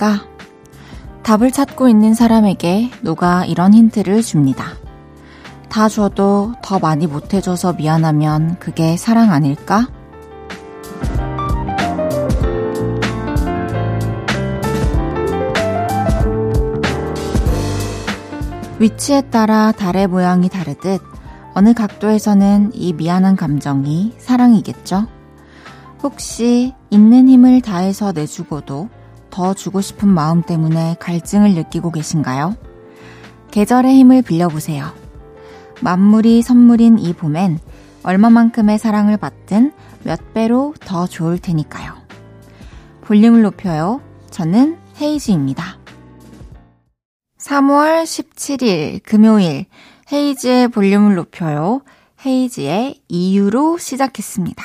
무엇일까? 답을 찾고 있는 사람에게 누가 이런 힌트를 줍니다. 다 줘도 더 많이 못해줘서 미안하면 그게 사랑 아닐까? 위치에 따라 달의 모양이 다르듯 어느 각도에서는 이 미안한 감정이 사랑이겠죠? 혹시 있는 힘을 다해서 내주고도 더 주고 싶은 마음 때문에 갈증을 느끼고 계신가요? 계절의 힘을 빌려보세요. 만물이 선물인 이 봄엔 얼마만큼의 사랑을 받든 몇 배로 더 좋을 테니까요. 볼륨을 높여요. 저는 헤이즈입니다. 3월 17일 금요일 헤이즈의 볼륨을 높여요. 헤이즈의 이유로 시작했습니다.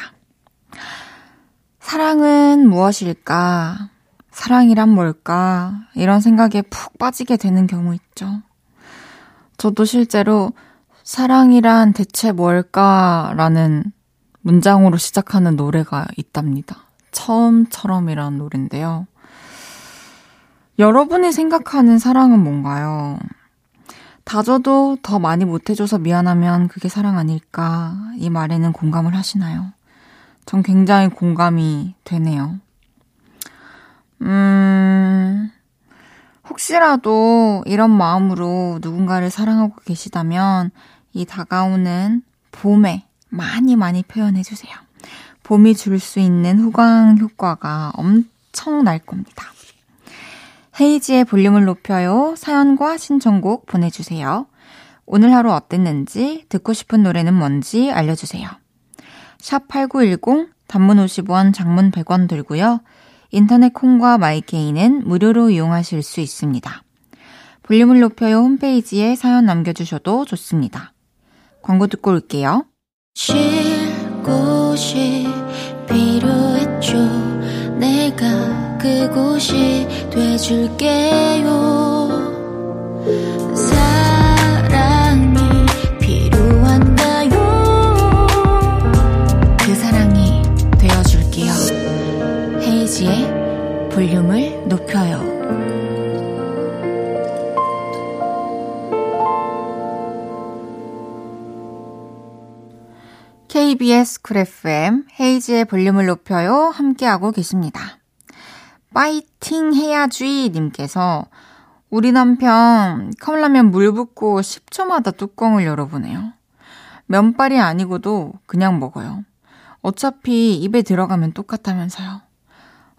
사랑은 무엇일까? 사랑이란 뭘까? 이런 생각에 푹 빠지게 되는 경우 있죠. 저도 실제로 사랑이란 대체 뭘까 라는 문장으로 시작하는 노래가 있답니다. 처음처럼이라는 노래인데요. 여러분이 생각하는 사랑은 뭔가요? 다져도 더 많이 못해줘서 미안하면 그게 사랑 아닐까? 이 말에는 공감을 하시나요? 전 굉장히 공감이 되네요. 음, 혹시라도 이런 마음으로 누군가를 사랑하고 계시다면 이 다가오는 봄에 많이 많이 표현해주세요. 봄이 줄 수 있는 후광 효과가 엄청 날 겁니다. 헤이지의 볼륨을 높여요. 사연과 신청곡 보내주세요. 오늘 하루 어땠는지, 듣고 싶은 노래는 뭔지 알려주세요. 샵 8910, 단문 50원, 장문 100원 들고요. 인터넷 콩과 마이케이는 무료로 이용하실 수 있습니다. 볼륨을 높여요 홈페이지에 사연 남겨주셔도 좋습니다. 광고 듣고 올게요. 쉴 곳이 필요했죠. 내가 그곳이 돼줄게요. 볼륨을 높여요. KBS 쿨 FM 헤이지의 볼륨을 높여요 함께하고 계십니다. 파이팅 해야지 님께서 우리 남편 컵라면 물 붓고 10초마다 뚜껑을 열어보네요. 면발이 아니고도 그냥 먹어요. 어차피 입에 들어가면 똑같다면서요.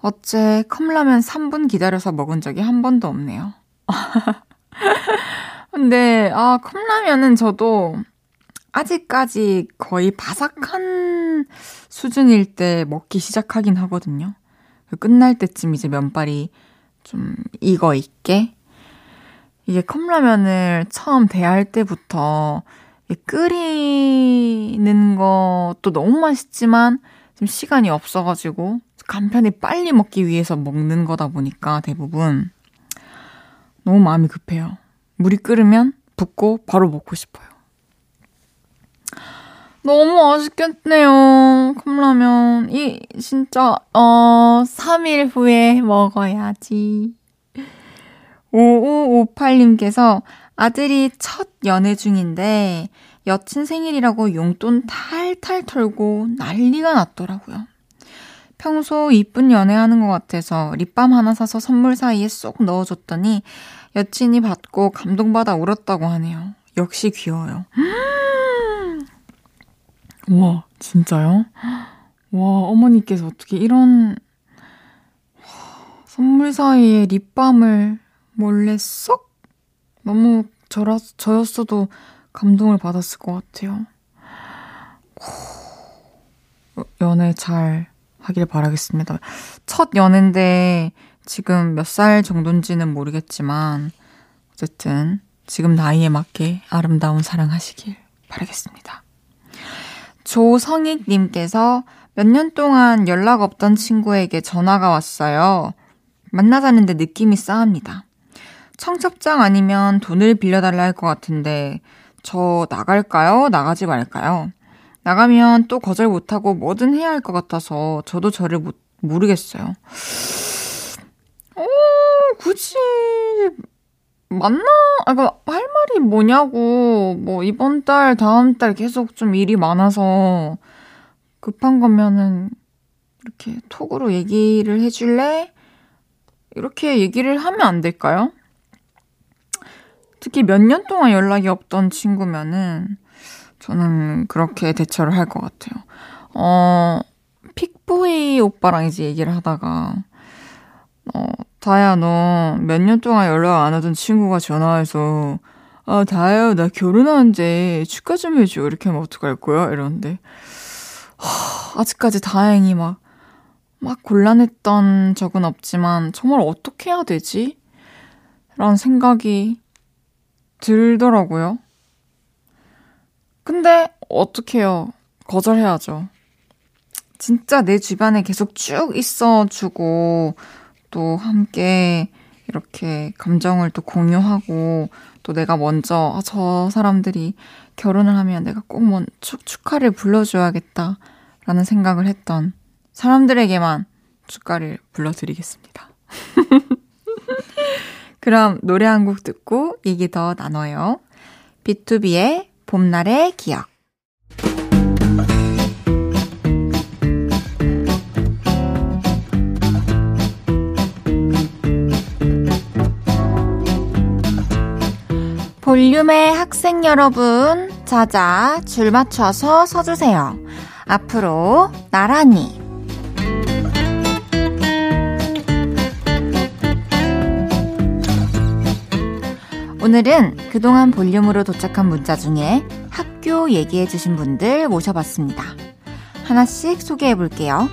어째 컵라면 3분 기다려서 먹은 적이 한 번도 없네요. 근데, 아, 컵라면은 저도 아직까지 거의 바삭한 수준일 때 먹기 시작하긴 하거든요. 그 끝날 때쯤 이제 면발이 좀 익어 있게 이게 컵라면을 처음 대할 때부터 끓이는 것도 너무 맛있지만 좀 시간이 없어가지고 간편히 빨리 먹기 위해서 먹는 거다 보니까 대부분 너무 마음이 급해요. 물이 끓으면 붓고 바로 먹고 싶어요. 너무 맛있겠네요. 컵라면. 이, 진짜, 어, 3일 후에 먹어야지. 5558님께서 아들이 첫 연애 중인데 여친 생일이라고 용돈 탈탈 털고 난리가 났더라고요. 평소 이쁜 연애하는 것 같아서 립밤 하나 사서 선물 사이에 쏙 넣어줬더니 여친이 받고 감동받아 울었다고 하네요. 역시 귀여워요. 와, 진짜요? 와, 어머니께서 어떻게 이런 선물 사이에 립밤을 몰래 쏙 너무 저라, 저였어도 감동을 받았을 것 같아요. 연애 잘 하길 바라겠습니다. 첫 연애인데 지금 몇 살 정도인지는 모르겠지만 어쨌든 지금 나이에 맞게 아름다운 사랑 하시길 바라겠습니다. 조성익님께서 몇 년 동안 연락 없던 친구에게 전화가 왔어요. 만나자는데 느낌이 싸합니다. 청첩장 아니면 돈을 빌려달라 할 것 같은데, 저 나갈까요? 나가지 말까요? 나가면 또 거절 못하고 뭐든 해야 할 것 같아서 저도 저를 못, 모르겠어요. 굳이 맞나? 아, 그니까 할 말이 뭐냐고. 뭐 이번 달, 다음 달 계속 좀 일이 많아서 급한 거면은 이렇게 톡으로 얘기를 해줄래? 이렇게 얘기를 하면 안 될까요? 특히 몇 년 동안 연락이 없던 친구면은 저는 그렇게 대처를 할 것 같아요. 어, 픽보이 오빠랑 이제 얘기를 하다가, 어, 다야, 너 몇 년 동안 연락 안 하던 친구가 전화해서, 아, 다야, 나 결혼하는데 축하 좀 해줘. 이렇게 하면 어떡할 거야? 이러는데, 하, 아직까지 다행히 막, 막 곤란했던 적은 없지만, 정말 어떻게 해야 되지? 라는 생각이 들더라고요. 근데, 어떡해요. 거절해야죠. 진짜 내 주변에 계속 쭉 있어주고, 또 함께 이렇게 감정을 또 공유하고, 또 내가 먼저, 아, 저 사람들이 결혼을 하면 내가 꼭 먼저 축하를 불러줘야겠다. 라는 생각을 했던 사람들에게만 축가를 불러드리겠습니다. 그럼 노래 한 곡 듣고 얘기 더 나눠요. B2B의 봄날의 기억. 볼륨의 학생 여러분, 자자, 줄 맞춰서 서주세요. 앞으로 나란히. 오늘은 그동안 볼륨으로 도착한 문자 중에 학교 얘기해주신 분들 모셔봤습니다. 하나씩 소개해 볼게요.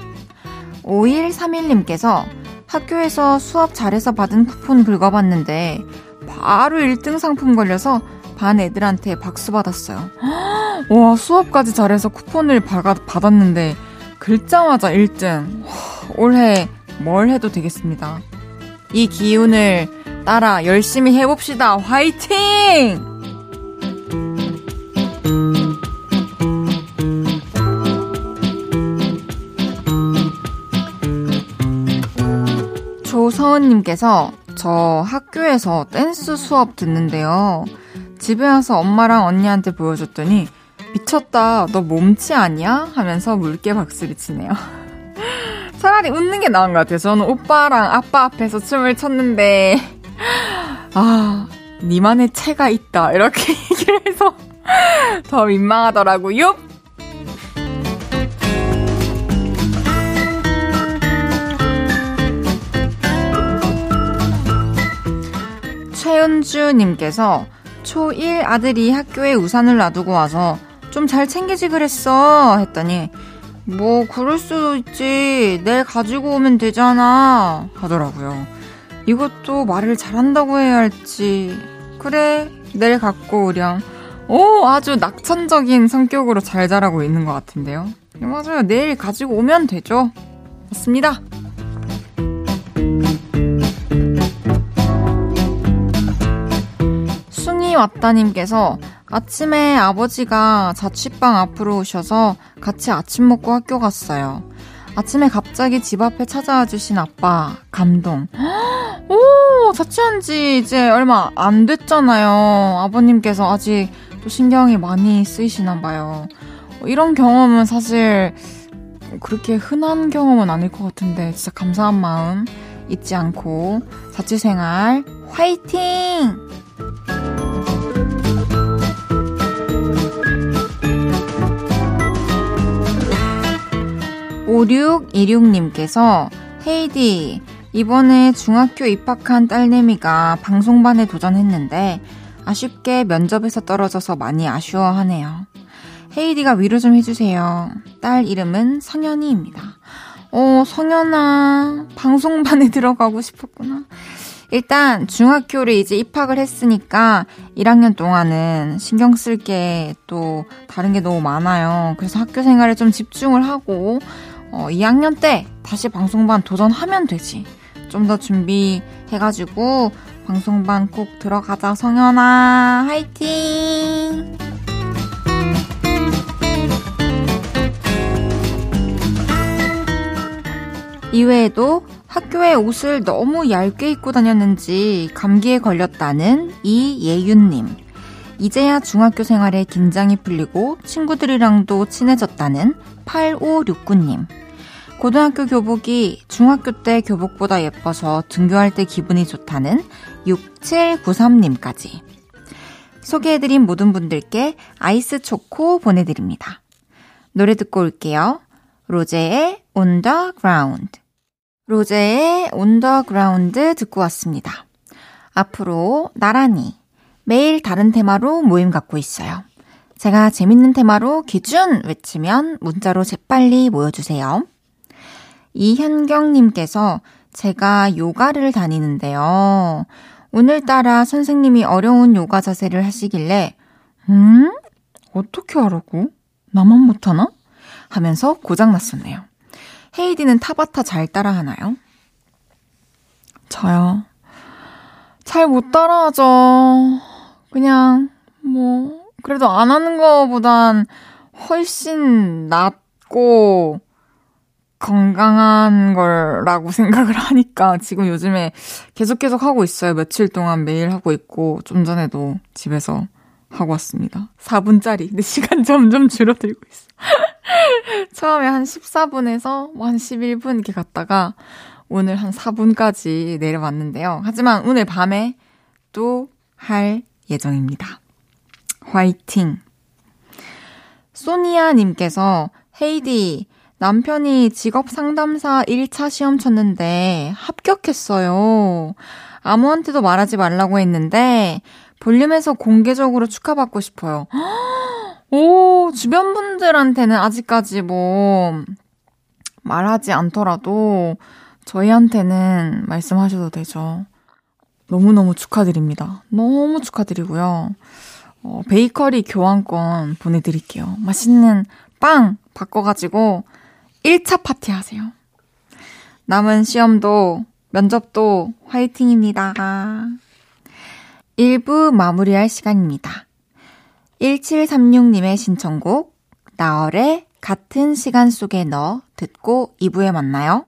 5131님께서 학교에서 수업 잘해서 받은 쿠폰 긁어봤는데 바로 1등 상품 걸려서 반 애들한테 박수 받았어요. 와, 수업까지 잘해서 쿠폰을 받았 는데 긁자마자 1등. 올해 뭘 해도 되겠습니다. 이 기운을 따라 열심히 해봅시다. 화이팅! 조서은님께서 저 학교에서 댄스 수업 듣는데요. 집에 와서 엄마랑 언니한테 보여줬더니 미쳤다, 너 몸치 아니야? 하면서 물개 박수를 치네요. 차라리 웃는 게 나은 것 같아요. 저는 오빠랑 아빠 앞에서 춤을 췄는데, 아, 니만의 체가 있다. 이렇게 얘기를 해서 더 민망하더라고요. 최은주님께서 초1 아들이 학교에 우산을 놔두고 와서 좀 잘 챙기지 그랬어 했더니 뭐 그럴 수도 있지 내일 가지고 오면 되잖아 하더라고요. 이것도 말을 잘한다고 해야 할지 그래 내일 갖고 오렴. 오 아주 낙천적인 성격으로 잘 자라고 있는 것 같은데요. 맞아요 내일 가지고 오면 되죠. 맞습니다. 왔다님께서 아침에 아버지가 자취방 앞으로 오셔서 같이 아침 먹고 학교 갔어요. 아침에 갑자기 집 앞에 찾아와 주신 아빠, 감동. 오, 자취한 지 이제 얼마 안 됐잖아요. 아버님께서 아직 또 신경이 많이 쓰이시나 봐요. 이런 경험은 사실 그렇게 흔한 경험은 아닐 것 같은데 진짜 감사한 마음 잊지 않고 자취생활 화이팅! 5626님께서 헤이디, 이번에 중학교 입학한 딸내미가 방송반에 도전했는데 아쉽게 면접에서 떨어져서 많이 아쉬워하네요. 헤이디가 위로 좀 해주세요. 딸 이름은 성현이입니다. 어, 성현아, 방송반에 들어가고 싶었구나. 일단 중학교를 이제 입학을 했으니까 1학년 동안은 신경 쓸 게 또 다른 게 너무 많아요. 그래서 학교 생활에 좀 집중을 하고 어, 2학년 때 다시 방송반 도전하면 되지. 좀 더 준비해가지고 방송반 꼭 들어가자, 성현아. 화이팅! 이외에도 학교에 옷을 너무 얇게 입고 다녔는지 감기에 걸렸다는 이예윤님. 이제야 중학교 생활에 긴장이 풀리고 친구들이랑도 친해졌다는 8569님. 고등학교 교복이 중학교 때 교복보다 예뻐서 등교할 때 기분이 좋다는 6793님까지. 소개해드린 모든 분들께 아이스 초코 보내드립니다. 노래 듣고 올게요. 로제의 On the Ground. 로제의 On the Ground 듣고 왔습니다. 앞으로 나란히 매일 다른 테마로 모임 갖고 있어요. 제가 재밌는 테마로 기준 외치면 문자로 재빨리 모여주세요. 이현경님께서 제가 요가를 다니는데요. 오늘따라 선생님이 어려운 요가 자세를 하시길래, 음? 어떻게 하라고? 나만 못하나? 하면서 고장났었네요. 헤이디는 타바타 잘 따라 하나요? 저요. 잘 못 따라하죠. 그냥, 뭐, 그래도 안 하는 거보단 훨씬 낫고, 건강한 거라고 생각을 하니까 지금 요즘에 계속 계속 하고 있어요. 며칠 동안 매일 하고 있고, 좀 전에도 집에서 하고 왔습니다. 4분짜리. 근데 시간 점점 줄어들고 있어. 처음에 한 14분에서 뭐 한 11분 이렇게 갔다가 오늘 한 4분까지 내려왔는데요. 하지만 오늘 밤에 또 할 예정입니다. 화이팅! 소니아님께서 헤이디, 남편이 직업 상담사 1차 시험 쳤는데 합격했어요. 아무한테도 말하지 말라고 했는데 볼륨에서 공개적으로 축하받고 싶어요. 오, 주변 분들한테는 아직까지 뭐 말하지 않더라도 저희한테는 말씀하셔도 되죠. 너무너무 축하드립니다. 너무 축하드리고요. 어, 베이커리 교환권 보내드릴게요. 맛있는 빵 바꿔가지고 1차 파티 하세요. 남은 시험도, 면접도 화이팅입니다. 1부 마무리할 시간입니다. 1736님의 신청곡, 나얼의 같은 시간 속에 너 듣고 2부에 만나요.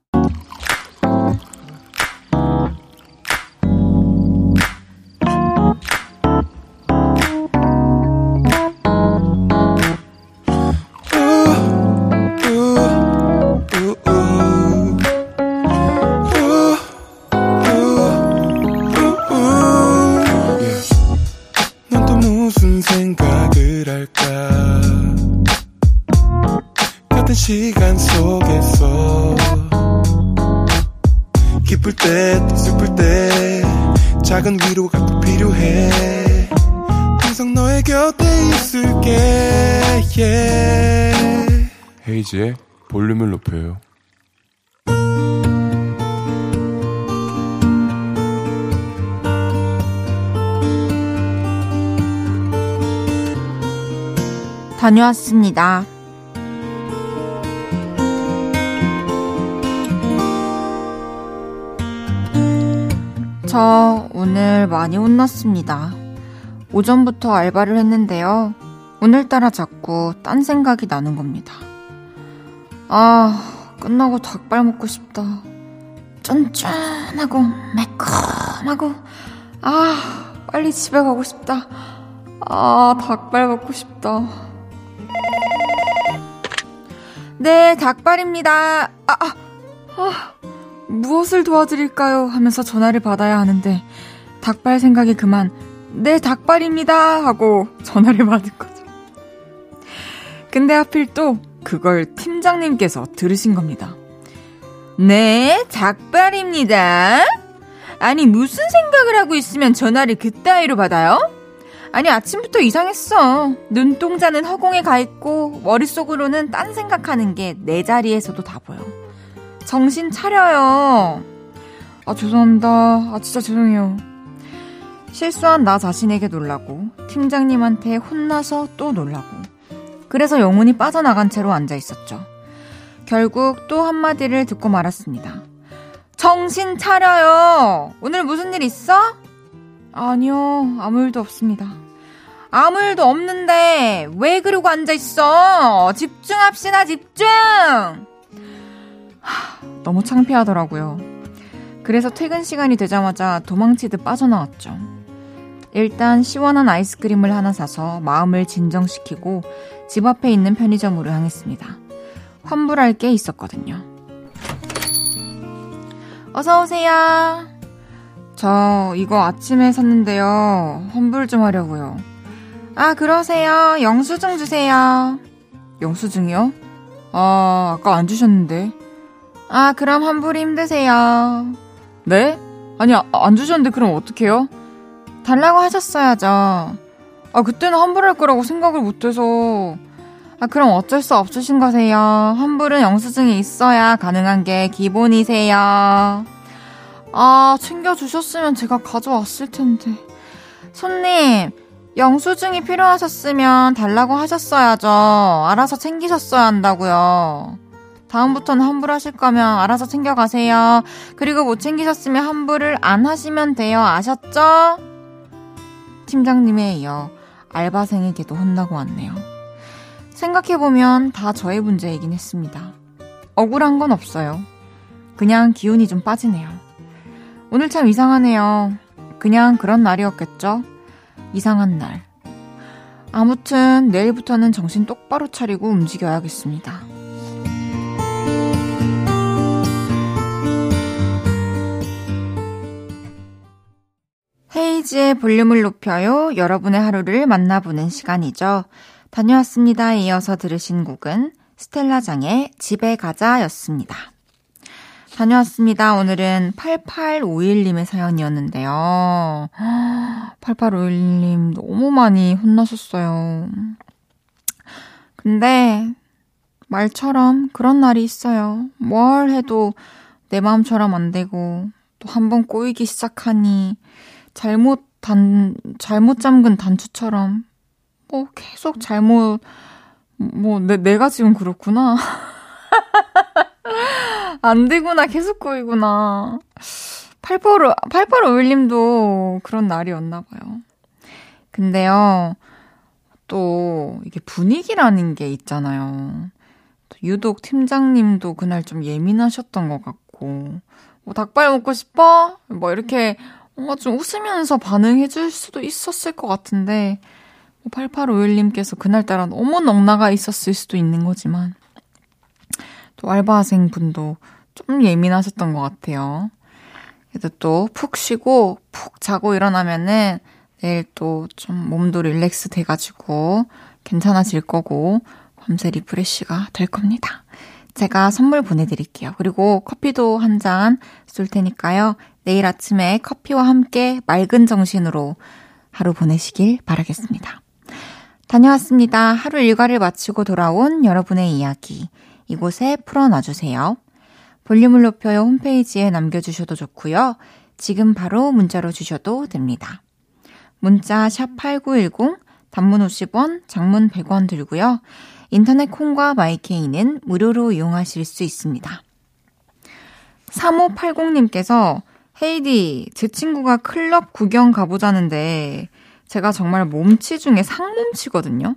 다녀왔습니다. 저 오늘 많이 혼났습니다. 오전부터 알바를 했는데요. 오늘따라 자꾸 딴 생각이 나는 겁니다. 아, 끝나고 닭발 먹고 싶다. 쫀쫀하고 매콤하고 아, 빨리 집에 가고 싶다. 아, 닭발 먹고 싶다. 네, 닭발입니다. 아, 아, 아, 무엇을 도와드릴까요? 하면서 전화를 받아야 하는데, 닭발 생각이 그만, 네, 닭발입니다. 하고 전화를 받은 거죠. 근데 하필 또 그걸 팀장님께서 들으신 겁니다. 네, 닭발입니다. 아니, 무슨 생각을 하고 있으면 전화를 그따위로 받아요? 아니, 아침부터 이상했어. 눈동자는 허공에 가 있고, 머릿속으로는 딴 생각하는 게 내 자리에서도 다 보여. 정신 차려요. 아, 죄송합니다. 아, 진짜 죄송해요. 실수한 나 자신에게 놀라고, 팀장님한테 혼나서 또 놀라고, 그래서 영혼이 빠져나간 채로 앉아 있었죠. 결국 또 한마디를 듣고 말았습니다. 정신 차려요! 오늘 무슨 일 있어? 아니요, 아무 일도 없습니다. 아무 일도 없는데, 왜 그러고 앉아있어? 집중합시다, 집중! 하, 너무 창피하더라고요. 그래서 퇴근 시간이 되자마자 도망치듯 빠져나왔죠. 일단 시원한 아이스크림을 하나 사서 마음을 진정시키고 집 앞에 있는 편의점으로 향했습니다. 환불할 게 있었거든요. 어서오세요. 저 이거 아침에 샀는데요. 환불 좀 하려고요. 아, 그러세요. 영수증 주세요. 영수증이요? 아, 아까 안 주셨는데. 아, 그럼 환불이 힘드세요. 네? 아니, 아, 안 주셨는데 그럼 어떡해요? 달라고 하셨어야죠. 아, 그때는 환불할 거라고 생각을 못해서. 아, 그럼 어쩔 수 없으신 거세요. 환불은 영수증이 있어야 가능한 게 기본이세요. 아, 챙겨주셨으면 제가 가져왔을 텐데. 손님, 영수증이 필요하셨으면 달라고 하셨어야죠. 알아서 챙기셨어야 한다고요. 다음부터는 환불하실 거면 알아서 챙겨가세요. 그리고 못 챙기셨으면 환불을 안 하시면 돼요. 아셨죠? 팀장님에 이어 알바생에게도 혼나고 왔네요. 생각해보면 다 저의 문제이긴 했습니다. 억울한 건 없어요. 그냥 기운이 좀 빠지네요. 오늘 참 이상하네요. 그냥 그런 날이었겠죠? 이상한 날. 아무튼 내일부터는 정신 똑바로 차리고 움직여야겠습니다. 헤이지의 볼륨을 높여요. 여러분의 하루를 만나보는 시간이죠. 다녀왔습니다. 이어서 들으신 곡은 스텔라장의 집에 가자 였습니다. 다녀왔습니다. 오늘은 8851님의 사연이었는데요. 8851님 너무 많이 혼나셨어요. 근데 말처럼 그런 날이 있어요. 뭘 해도 내 마음처럼 안 되고 또 한 번 꼬이기 시작하니 잘못 단 잘못 잠근 단추처럼 뭐 계속 잘못 뭐 내, 내가 지금 그렇구나. 안 되구나. 계속 꼬이구나. 88, 8851님도 그런 날이었나 봐요. 근데요, 또, 이게 분위기라는 게 있잖아요. 유독 팀장님도 그날 좀 예민하셨던 것 같고, 뭐, 닭발 먹고 싶어? 뭐, 이렇게 뭔가 좀 웃으면서 반응해 줄 수도 있었을 것 같은데, 8851님께서 그날따라 너무 넉나가 있었을 수도 있는 거지만, 또 알바생 분도 좀 예민하셨던 것 같아요. 그래도 또 푹 쉬고 푹 자고 일어나면은 내일 또 좀 몸도 릴렉스 돼가지고 괜찮아질 거고 밤새 리프레쉬가 될 겁니다. 제가 선물 보내드릴게요. 그리고 커피도 한 잔 쏠 테니까요. 내일 아침에 커피와 함께 맑은 정신으로 하루 보내시길 바라겠습니다. 다녀왔습니다. 하루 일과를 마치고 돌아온 여러분의 이야기. 이곳에 풀어놔 주세요. 볼륨을 높여요 홈페이지에 남겨주셔도 좋고요. 지금 바로 문자로 주셔도 됩니다. 문자 샵 8910, 단문 50원, 장문 100원 들고요. 인터넷 콩과 마이케이는 무료로 이용하실 수 있습니다. 3580님께서 헤이디, 제 친구가 클럽 구경 가보자는데 제가 정말 몸치 중에 상몸치거든요.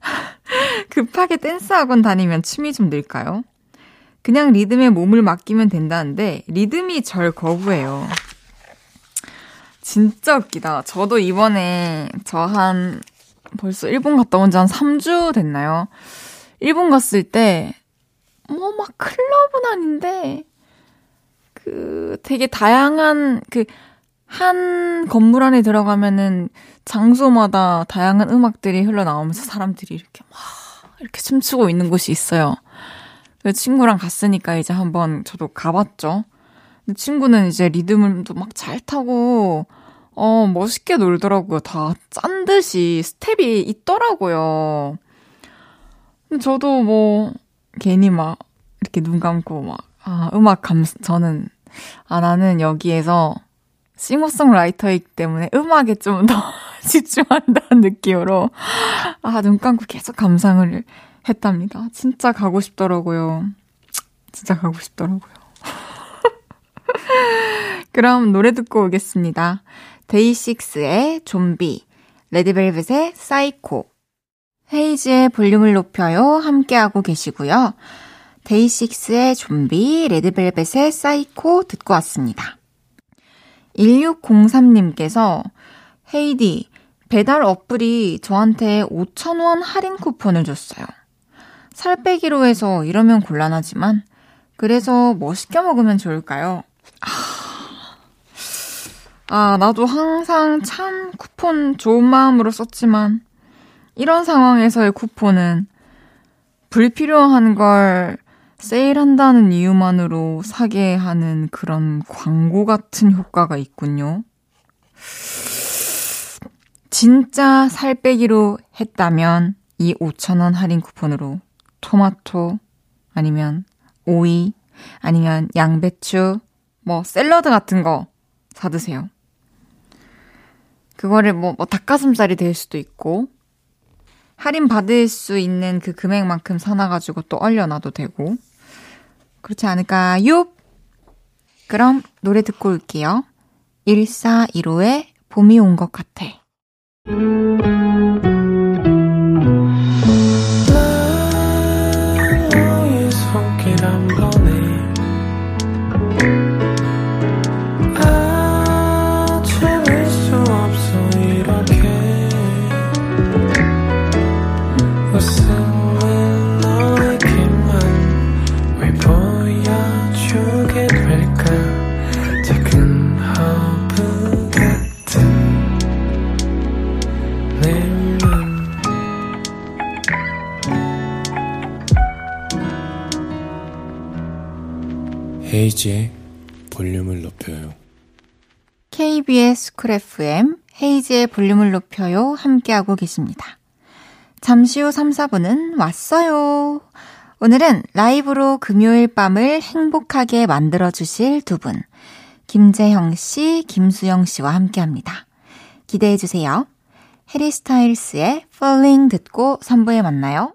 급하게 댄스 학원 다니면 춤이 좀 늘까요? 그냥 리듬에 몸을 맡기면 된다는데 리듬이 절 거부해요. 진짜 웃기다. 저도 이번에 저 한 벌써 일본 갔다 온 지 한 3주 됐나요? 일본 갔을 때 뭐 막 클럽은 아닌데 그 되게 다양한 그 한 건물 안에 들어가면은 장소마다 다양한 음악들이 흘러나오면서 사람들이 이렇게 막 이렇게 춤추고 있는 곳이 있어요. 그 친구랑 갔으니까 이제 한번 저도 가봤죠. 친구는 이제 리듬을도 막 잘 타고, 어, 멋있게 놀더라고요. 다 짠 듯이 스텝이 있더라고요. 저도 뭐, 괜히 막, 이렇게 눈 감고 막, 아, 음악 감, 저는, 아, 나는 여기에서 싱어송라이터이기 때문에 음악에 좀더 집중한다는 느낌으로, 아, 눈 감고 계속 감상을 했답니다. 진짜 가고 싶더라고요. 진짜 가고 싶더라고요. 그럼 노래 듣고 오겠습니다. 데이식스의 좀비, 레드벨벳의 사이코, 헤이즈의 볼륨을 높여요. 함께하고 계시고요. 데이식스의 좀비, 레드벨벳의 사이코 듣고 왔습니다. 1603님께서 헤이디, 배달 어플이 저한테 5,000원 할인 쿠폰을 줬어요. 살 빼기로 해서 이러면 곤란하지만, 그래서 뭐 시켜 먹으면 좋을까요? 아, 아, 나도 항상 참 쿠폰 좋은 마음으로 썼지만, 이런 상황에서의 쿠폰은 불필요한 걸 세일한다는 이유만으로 사게 하는 그런 광고 같은 효과가 있군요. 진짜 살 빼기로 했다면 이 5,000원 할인 쿠폰으로 토마토 아니면 오이 아니면 양배추 뭐 샐러드 같은 거 사드세요. 그거를 뭐, 뭐 닭가슴살이 될 수도 있고 할인 받을 수 있는 그 금액만큼 사놔가지고 또 얼려놔도 되고 그렇지 않을까요? 그럼 노래 듣고 올게요. 1415의 봄이 온 것 같아. Música 헤이지의 볼륨을 높여요. KBS 쿨 FM 헤이지의 볼륨을 높여요. 함께하고 계십니다. 잠시 후 3, 4부는 왔어요. 오늘은 라이브로 금요일 밤을 행복하게 만들어주실 두 분. 김제형 씨, 김수영 씨와 함께 합니다. 기대해 주세요. 해리 스타일스의 Falling 듣고 3부에 만나요.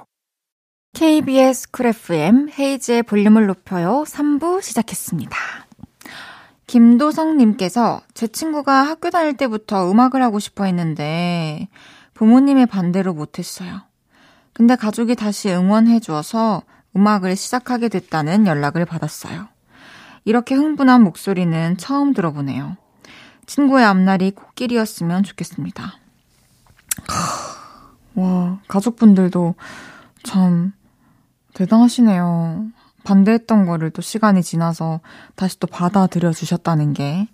KBS 쿨 FM 헤이즈의 볼륨을 높여요 3부 시작했습니다. 김도성님께서 제 친구가 학교 다닐 때부터 음악을 하고 싶어 했는데 부모님의 반대로 못했어요. 근데 가족이 다시 응원해 주어서 음악을 시작하게 됐다는 연락을 받았어요. 이렇게 흥분한 목소리는 처음 들어보네요. 친구의 앞날이 코끼리였으면 좋겠습니다. 와, 가족분들도 참 대단하시네요. 반대했던 거를 또 시간이 지나서 다시 또 받아들여 주셨다는 게.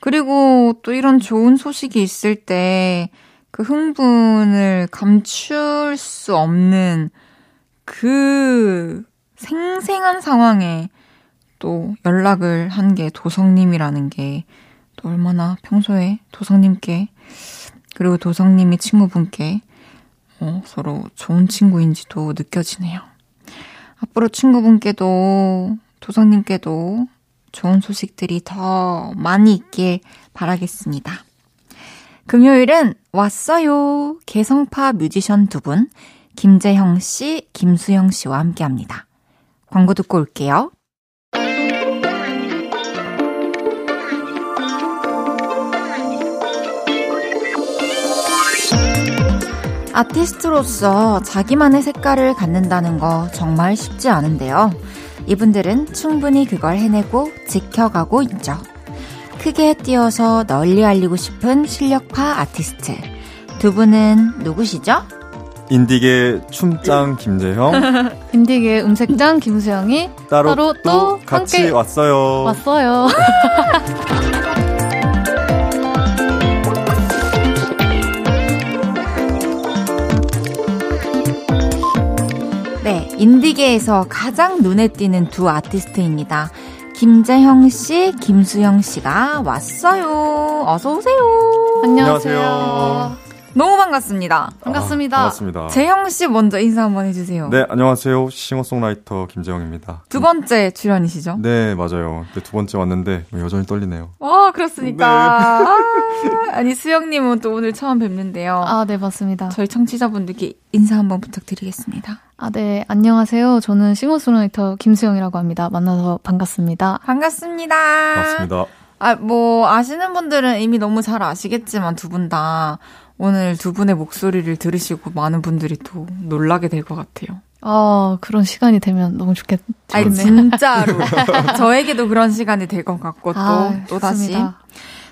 그리고 또 이런 좋은 소식이 있을 때 그 흥분을 감출 수 없는 그 생생한 상황에 또 연락을 한 게 도성님이라는 게 또 얼마나 평소에 도성님께 그리고 도성님이 친구분께 어, 서로 좋은 친구인지도 느껴지네요. 앞으로 친구분께도 도성님께도 좋은 소식들이 더 많이 있길 바라겠습니다. 금요일은 왔어요. 개성파 뮤지션 두 분, 김재형 씨, 김수영 씨와 함께 합니다. 광고 듣고 올게요. 아티스트로서 자기만의 색깔을 갖는다는 거 정말 쉽지 않은데요. 이분들은 충분히 그걸 해내고 지켜가고 있죠. 크게 뛰어서 널리 알리고 싶은 실력파 아티스트. 두 분은 누구시죠? 인디계 춤짱 김재형, 인디계 음색장 김수영이 따로, 따로 또 또 같이 함께 왔어요. 왔어요. 인디계에서 가장 눈에 띄는 두 아티스트입니다. 김재형 씨, 김수영 씨가 왔어요. 어서 오세요. 안녕하세요. 너무 반갑습니다. 반갑습니다. 아, 반갑습니다. 재형 씨 먼저 인사 한번 해주세요. 네, 안녕하세요. 싱어송라이터 김재영입니다. 두 번째 출연이시죠? 네, 맞아요. 네, 두 번째 왔는데 여전히 떨리네요. 와, 그렇습니까? 아, 아니, 수영님은 또 오늘 처음 뵙는데요. 아, 네, 맞습니다. 저희 청취자분들께 인사 한번 부탁드리겠습니다. 아, 네, 안녕하세요. 저는 싱어송라이터 김수영이라고 합니다. 만나서 반갑습니다. 반갑습니다. 반갑습니다. 아, 뭐, 아시는 분들은 이미 너무 잘 아시겠지만 두 분 다 오늘 두 분의 목소리를 들으시고 많은 분들이 또 놀라게 될 것 같아요. 아, 그런 시간이 되면 너무 좋겠, 아니, 좋겠네요. 진짜로. 저에게도 그런 시간이 될 것 같고, 또, 아, 또 다시. 좋습니다.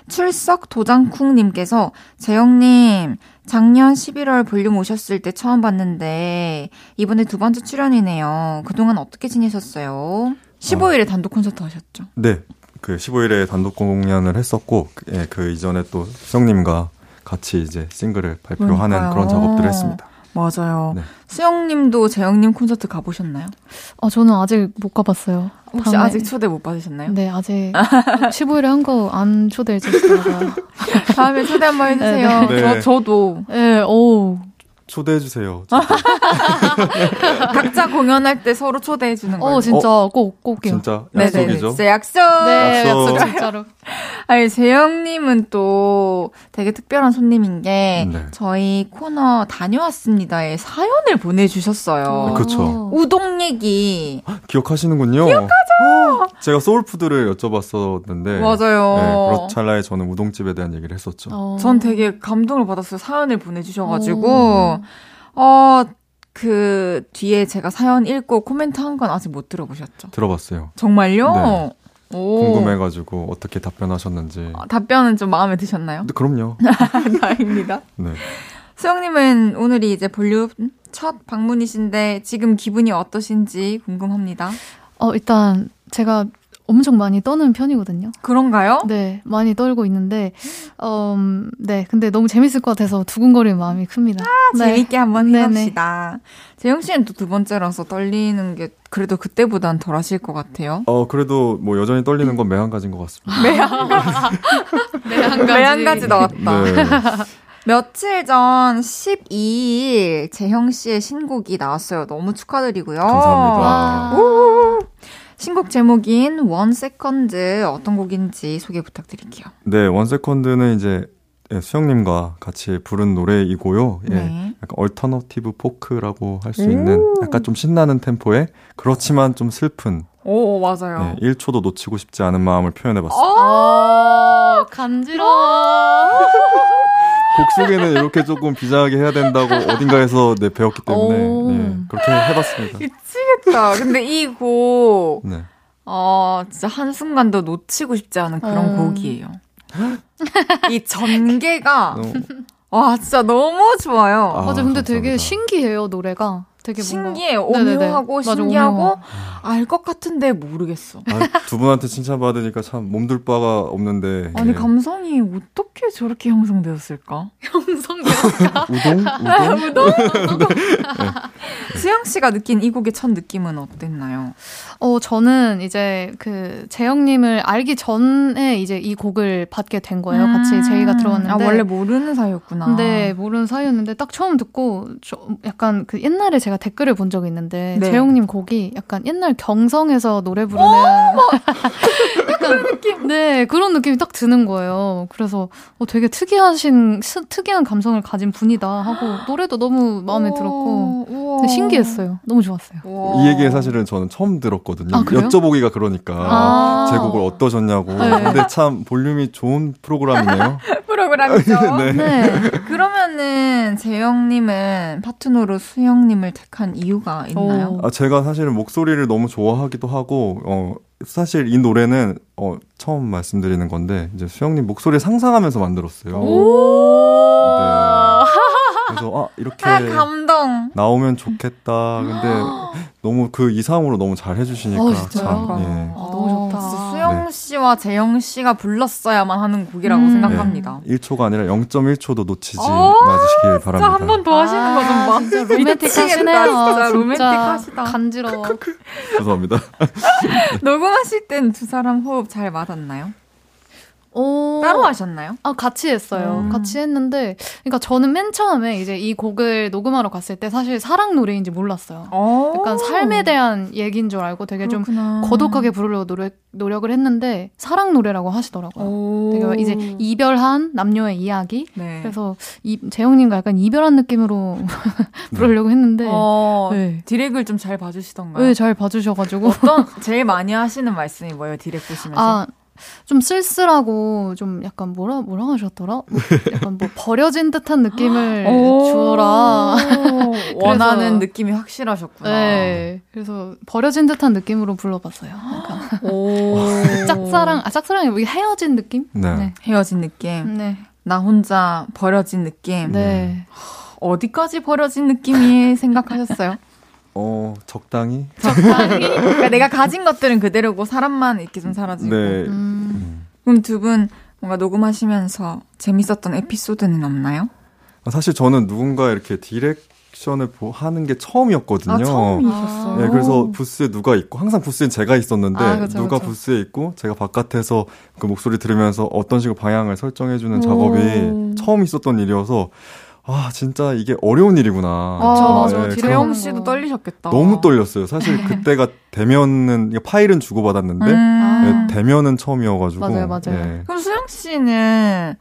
출석 도장쿵님께서, 재영님, 작년 11월 볼륨 오셨을 때 처음 봤는데, 이번에 두 번째 출연이네요. 그동안 어떻게 지내셨어요? 15일에 단독 콘서트 하셨죠? 네, 그 15일에 단독 공연을 했었고, 그- 예, 그 이전에 또 수영님과 같이 이제 싱글을 발표하는 그러니까요. 그런 작업들을 했습니다. 맞아요. 네. 수영님도 재영님 콘서트 가보셨나요? 아, 저는 아직 못 가봤어요. 혹시 다음에- 아직 초대 못 받으셨나요? 네, 아직 15일에 한 거 안 초대해 주시다가. 다음에 초대 한번 해주세요. 네. 저, 저도 네, 오. 초대해주세요. 각자 공연할 때 서로 초대해주는 거예요. 어, 진짜 꼭, 꼭이요. 진짜 네네. 약속이죠. 진짜 약속. 네, 약속. 약속, 진짜로. 아니, 재영님은 또 되게 특별한 손님인 게 네. 저희 코너 다녀왔습니다에 사연을 보내주셨어요. 그쵸. 우동 얘기. 기억하시는군요. 기억하죠. 제가 soul food를 여쭤봤었는데, 맞아요. 네, 그럴 찰나에 저는 우동집에 대한 얘기를 했었죠. 어. 전 되게 감동을 받았어요. 사연을 보내주셔가지고. 오. 어, 그 뒤에 제가 사연 읽고 코멘트 한 건 아직 못 들어보셨죠? 들어봤어요. 정말요? 네. 오. 궁금해가지고 어떻게 답변하셨는지. 아, 답변은 좀 마음에 드셨나요? 근데 그럼요. 다행입니다. 네. 수영님은 오늘이 이제 볼륨 첫 방문이신데 지금 기분이 어떠신지 궁금합니다. 어, 일단 제가 엄청 많이 떠는 편이거든요. 그런가요? 네, 많이 떨고 있는데, 음, 네, 근데 너무 재밌을 것 같아서 두근거리는 마음이 큽니다. 네. 아, 재밌게 한번. 해봅시다. 재영 씨는 또 두 번째라서 떨리는 게 그래도 그때보단 덜 하실 것 같아요. 어, 그래도 뭐 여전히 떨리는 건 매한가지인 것 같습니다. 네, 한 가지. 매한 가지 나왔다. 네. 며칠 전 12일 재형 씨의 신곡이 나왔어요. 너무 축하드리고요. 감사합니다. 와. 신곡 제목인 One Second 어떤 곡인지 소개 부탁드릴게요. 네, One Second는 이제 예, 수영님과 같이 부른 노래이고요. 예, 네. 약간 alternative 포크라고 할 수 있는 약간 좀 신나는 템포에 그렇지만 좀 슬픈 오, 맞아요. 예, 1초도 놓치고 싶지 않은 마음을 표현해봤습니다. 어, 간지러워. 곡 소개는 이렇게 조금 비장하게 해야 된다고 어딘가에서 네, 배웠기 때문에 오. 네, 그렇게 해봤습니다. 미치겠다. 근데 이 곡, 네. 어, 진짜 한순간도 놓치고 싶지 않은 그런 어. 곡이에요. 이 전개가, 너무 와, 진짜 너무 좋아요. 아, 맞아, 근데 되게 감사합니다. 신기해요, 노래가. 되게. 네네네. 오묘하고 맞아, 신기하고. 알 것 같은데 모르겠어. 아, 두 분한테 칭찬받으니까 참 몸둘 바가 없는데 아니 예. 감성이 어떻게 저렇게 형성되었을까? 형성이야. 우동? 우동? 수영 씨가 느낀 이 곡의 첫 느낌은 어땠나요? 어, 저는 이제 그 재영님을 알기 전에 이제 이 곡을 받게 된 거예요. 같이 제의가 들어왔는데. 아 원래 모르는 사이였구나. 네, 모르는 사이였는데 딱 처음 듣고 저 약간 그 옛날에 제가 댓글을 본 적이 있는데 네. 재용님 곡이 약간 옛날 경성에서 노래 부르는 약간 느낌. 네, 그런 느낌이 딱 드는 거예요. 그래서 어, 되게 특이하신 스- 특이한 감성을 가진 분이다 하고 노래도 너무 마음에 들었고 신기했어요. 너무 좋았어요. 우와. 이 얘기 사실은 저는 처음 들었거든요. 아? 여쭤보기가 그러니까 아. 제 곡을 어떠셨냐고. 네. 근데 참 볼륨이 좋은 프로그램이네요. 프로그램이죠. 네. 네. 그러면은 재영님은 파트너로 수영님을 택한 이유가 있나요? 오. 아, 제가 사실은 목소리를 너무 좋아하기도 하고, 어, 사실 이 노래는, 어, 처음 말씀드리는 건데, 이제 수영님 목소리를 상상하면서 만들었어요. 네. 그래서, 아, 이렇게 아 감동. 나오면 좋겠다. 근데 너무 그 이상으로 너무 잘 해주시니까. 어, 진짜요? 참, 예. 아, 너무 좋다. 진짜 수영 씨와 재영 씨가 불렀어야만 하는 곡이라고 음. 생각합니다. 네, 1초가 아니라 0.1초도 놓치지 어, 마시길 바랍니다. 한 번 더 하시는 거좀 봐. 아, 진짜 로맨틱하시네요. 진짜 로맨틱하시다. 간지러워. 죄송합니다. 녹음하실 땐 두 사람 호흡 잘 맞았나요? 오. 따로 하셨나요? 아, 같이 했어요. 음. 같이 했는데, 그러니까 저는 맨 처음에 이제 이 곡을 녹음하러 갔을 때 사실 사랑 노래인지 몰랐어요. 약간 삶에 대한 얘기인 줄 알고 되게 그렇구나. 좀 거독하게 부르려고 노력, 노력을 했는데, 사랑 노래라고 하시더라고요. 되게 이제 이별한 남녀의 이야기. 네. 그래서 이, 재영님과 약간 이별한 느낌으로 부르려고 했는데, 어, 네. 디렉을 좀 잘 봐주시던가요? 네, 잘 봐주셔가지고. 어떤, 제일 많이 하시는 말씀이 뭐예요, 디렉 보시면서? 아, 좀 쓸쓸하고 좀 약간 뭐라 뭐라 하셨더라? 뭐 약간 뭐 버려진 듯한 느낌을 주어라. 원하는 느낌이 확실하셨구나. 네. 그래서 버려진 듯한 느낌으로 불러봤어요. 약간 짝사랑 아 짝사랑이 뭐 헤어진 느낌? 네. 네. 헤어진 느낌. 네. 나 혼자 버려진 느낌. 네. 어디까지 버려진 느낌이 생각하셨어요? 어, 적당히? 적당히? 그러니까 내가 가진 것들은 그대로고 사람만 이렇게 좀 사라지고. 네. 음. 그럼 두 분 뭔가 녹음하시면서 재밌었던 에피소드는 없나요? 아, 사실 저는 누군가 이렇게 디렉 션을 하는 게 처음이었거든요. 아, 처음이셨어요? 네, 그래서 부스에 누가 있고, 항상 부스엔 제가 있었는데, 아, 그쵸, 누가 그쵸. 부스에 있고, 제가 바깥에서 그 목소리 들으면서 어떤 식으로 방향을 설정해 주는 작업이 처음 있었던 일이어서, 아, 진짜 이게 어려운 일이구나. 아, 맞아. 네, 재영 씨도 떨리셨겠다. 너무 떨렸어요. 사실 그때가 대면은, 파일은 주고 받았는데, 음. 네, 대면은 처음이어가지고. 맞아요, 맞아요. 네. 그럼 수영 씨는,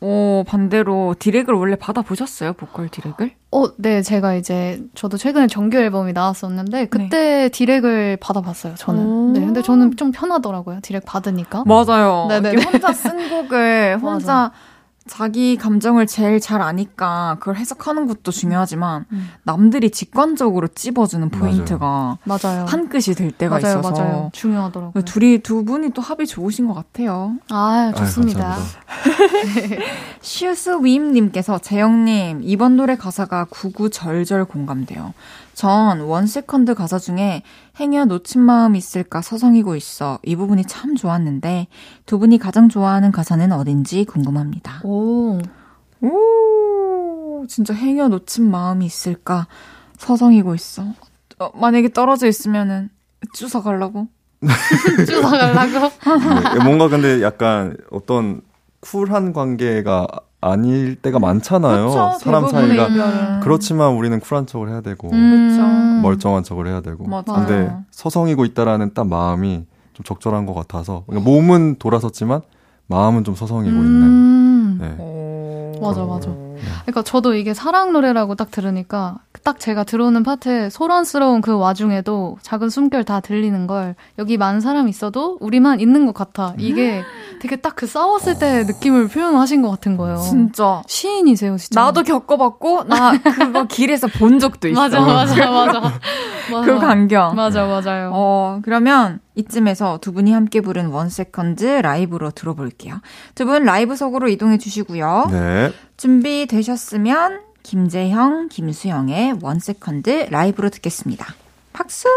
어, 반대로 디렉을 원래 받아보셨어요? 보컬 디렉을? 어, 네. 제가 이제, 저도 최근에 정규 앨범이 나왔었는데, 그때 네. 디렉을 받아봤어요, 저는. 네. 근데 저는 좀 편하더라고요. 디렉 받으니까. 맞아요. 네네. 혼자 쓴 곡을 혼자 자기 감정을 제일 잘 아니까 그걸 해석하는 것도 중요하지만 음. 남들이 직관적으로 찝어주는 포인트가 맞아요. 한 끗이 될 때가 맞아요, 있어서 맞아요. 중요하더라고요. 둘이 두 분이 또 합이 좋으신 것 같아요. 아 좋습니다. 슈스위님께서 제형님 이번 노래 가사가 구구절절 공감돼요. 전 One Second 가사 중에 행여 놓친 마음 있을까 서성이고 있어. 이 부분이 참 좋았는데 두 분이 가장 좋아하는 가사는 어딘지 궁금합니다. 오. 오. 진짜 행여 놓친 마음이 있을까 서성이고 있어. 어, 만약에 떨어져 있으면은 주워 가려고? 주워 가려고? 네, 뭔가 근데 약간 어떤 쿨한 관계가 아닐 때가 많잖아요. 그쵸, 사람 사이가. 그렇지만 우리는 쿨한 척을 해야 되고 음. 멀쩡한 척을 해야 되고. 맞아. 근데 서성이고 있다라는 딱 마음이 좀 적절한 것 같아서 그러니까 몸은 돌아섰지만 마음은 좀 서성이고 음. 있는. 네. 맞아 맞아. 그러니까 저도 이게 사랑 노래라고 딱 들으니까 딱 제가 들어오는 파트에 소란스러운 그 와중에도 작은 숨결 다 들리는 걸 여기 많은 사람 있어도 우리만 있는 것 같아. 이게 되게 딱 그 싸웠을 때 느낌을 표현하신 것 같은 거예요. 진짜 시인이세요, 진짜. 나도 겪어봤고 나 그거 길에서 본 적도 있어. 맞아, 맞아, 맞아. 그 광경. 맞아, 맞아요. 어 그러면 이쯤에서 두 분이 함께 부른 One Second 라이브로 들어볼게요. 두 분 라이브석으로 이동해 주시고요. 네. 준비되셨으면 김제형, 김수영의 One Second 라이브로 듣겠습니다. 박수!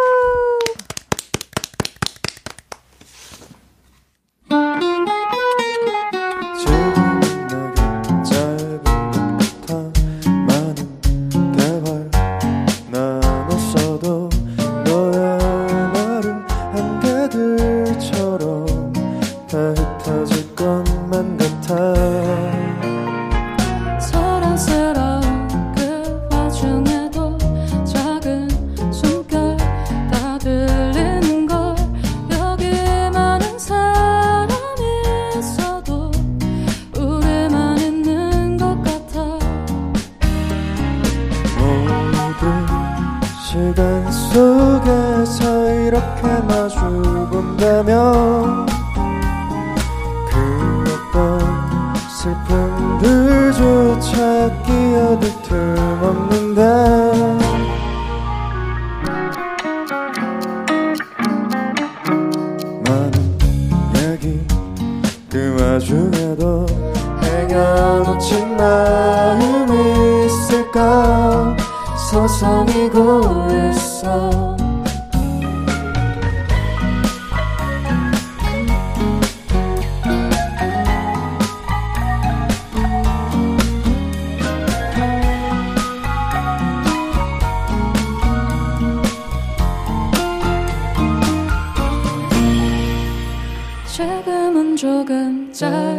짧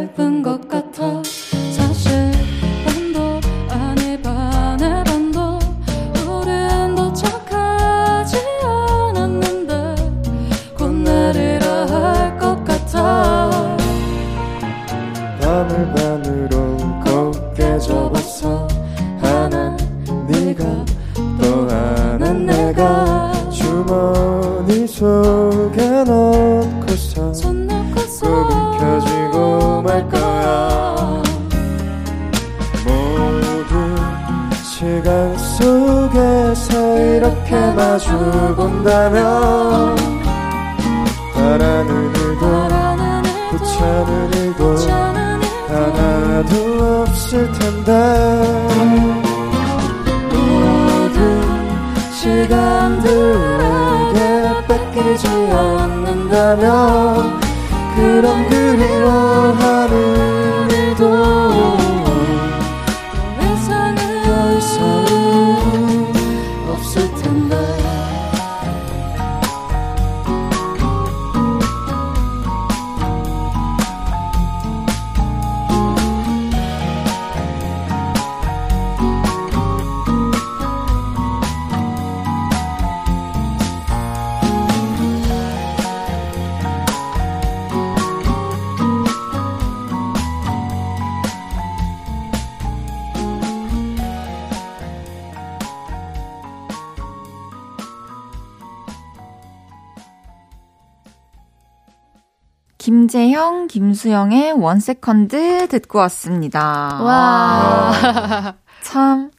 김제형, 김수영의 One Second 듣고 왔습니다. 와. 참,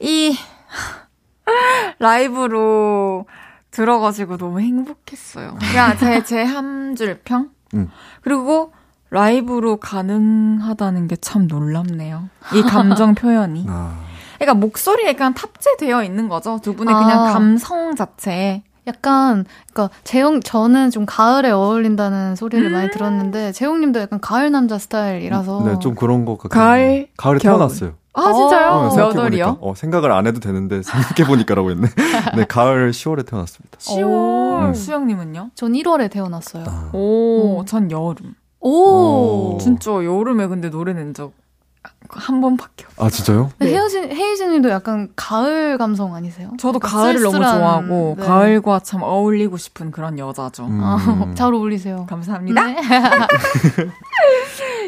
이, 라이브로 들어가지고 너무 행복했어요. 그냥 제, 제 한 줄 평? 음. 그리고 라이브로 가능하다는 게 참 놀랍네요. 이 감정 표현이. 아, 그러니까 목소리에 그냥 탑재되어 있는 거죠. 두 분의 아. 그냥 감성 자체에. 약간 그러니까 재용 저는 좀 가을에 어울린다는 소리를 많이 들었는데 재용님도 약간 가을 남자 스타일이라서 네, 좀 그런 것 같아요. 가을, 가을에 겨울. 태어났어요. 아, 진짜요? 어, 몇 생각해보니까. 월이요? 어, 생각을 안 해도 되는데 생각해 보니까라고 했네. 네, 가을 10월에 태어났습니다. 10월. 음. 수영님은요? 전 1월에 태어났어요. 아. 오, 음. 전 여름. 오. 오. 진짜 여름에 근데 노래 낸 적 한 번밖에 없어요. 아, 진짜요? 근데 헤이진 헤이진님도 약간 가을 감성 아니세요? 저도 가을을 너무 쓸쓸한, 좋아하고 네. 가을과 참 어울리고 싶은 그런 여자죠. 음. 아, 잘 어울리세요. 감사합니다. 네.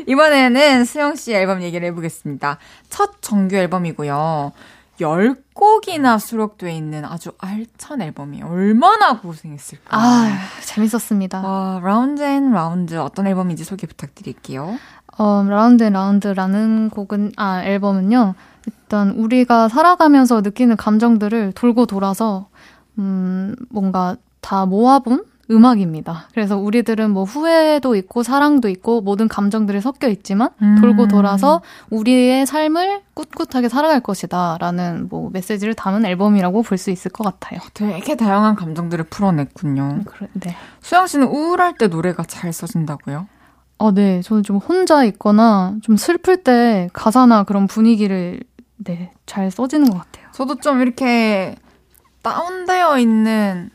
이번에는 수영 씨 앨범 얘기를 해보겠습니다. 첫 정규 앨범이고요. 10곡이나 수록돼 있는 아주 알찬 앨범이에요. 얼마나 고생했을까. 아, 재밌었습니다. 와, Round and Round 어떤 앨범인지 소개 부탁드릴게요. 어, Round and Round라는 곡은, 아, 앨범은요. 일단 우리가 살아가면서 느끼는 감정들을 돌고 돌아서, 음, 뭔가 다 모아본 음악입니다. 그래서 우리들은 뭐 후회도 있고 사랑도 있고 모든 감정들이 섞여 있지만 음. 돌고 돌아서 우리의 삶을 꿋꿋하게 살아갈 것이다 라는 뭐 메시지를 담은 앨범이라고 볼 수 있을 것 같아요. 되게 다양한 감정들을 풀어냈군요. 그래, 네. 수영 씨는 우울할 때 노래가 잘 써진다고요? 어, 네. 저는 좀 혼자 있거나 좀 슬플 때 가사나 그런 분위기를 네, 잘 써지는 것 같아요. 저도 좀 이렇게 다운되어 있는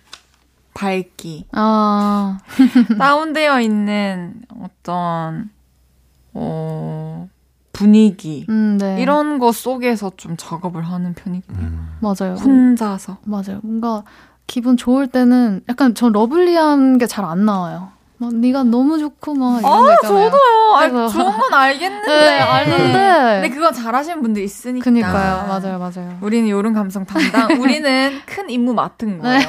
밝기, 아, 다운되어 있는 어떤 어 분위기 음, 네. 이런 거 속에서 좀 작업을 하는 편이거든요. 음. 맞아요. 혼자서. 맞아요. 뭔가 기분 좋을 때는 약간 전 러블리한 게 잘 안 나와요. 막 네가 너무 좋고 막 이런 거 있잖아요. 저도요. 아니, 그래서- 좋은 건 알겠는데. 네, 아는데. 근데 그건 잘하시는 분들 있으니까. 그니까요. 맞아요, 맞아요. 우리는 요런 감성 담당. 우리는 큰 임무 맡은 거예요.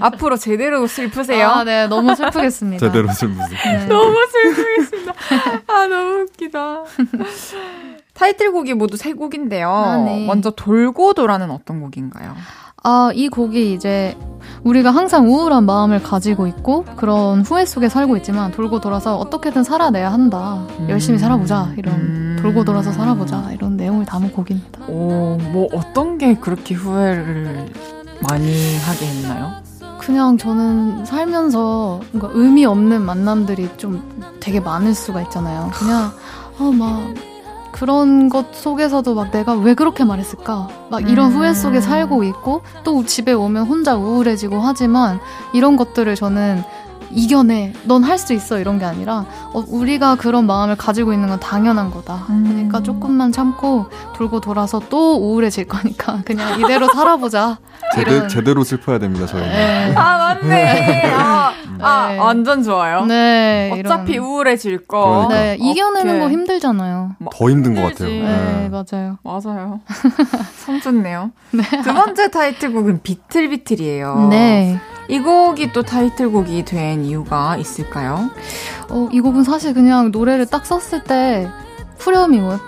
앞으로 제대로 슬프세요. 아, 네. 너무 슬프겠습니다. 제대로 슬무스. 네. 너무 슬프겠습니다. 아, 너무 웃기다. 타이틀곡이 모두 세 곡인데요. 아, 네. 먼저 돌고 도라는 어떤 곡인가요? 아, 이 곡이 이제 우리가 항상 우울한 마음을 가지고 있고 그런 후회 속에 살고 있지만 돌고 돌아서 어떻게든 살아내야 한다. 열심히 살아보자. 이런 음. 돌고 돌아서 살아보자. 이런 내용을 담은 곡입니다. 오, 뭐 어떤 게 그렇게 후회를 많이 하게 했나요? 그냥 저는 살면서 뭔가 의미 없는 만남들이 좀 되게 많을 수가 있잖아요. 그냥 아 막 그런 것 속에서도 막 내가 왜 그렇게 말했을까? 막 이런 음. 후회 속에 살고 있고 또 집에 오면 혼자 우울해지고 하지만 이런 것들을 저는 이겨내. 넌 할 수 있어. 이런 게 아니라, 어, 우리가 그런 마음을 가지고 있는 건 당연한 거다. 음. 그러니까 조금만 참고 돌고 돌아서 또 우울해질 거니까 그냥 이대로 살아보자. 제대, 제대로 슬퍼야 됩니다, 저희는. 네. 아, 맞네. 아, 네. 아, 완전 좋아요. 네. 어차피 이런. 우울해질 거. 그러니까. 네. 이겨내는 오케이. 거 힘들잖아요. 더 힘든 것 같아요. 네, 네. 맞아요. 맞아요. 성 좋네요. 네. 두 번째 타이틀곡은 비틀비틀이에요. 네. 이 곡이 또 타이틀곡이 된 이유가 있을까요? 어, 이 곡은 사실 그냥 노래를 딱 썼을 때 후렴이 뭐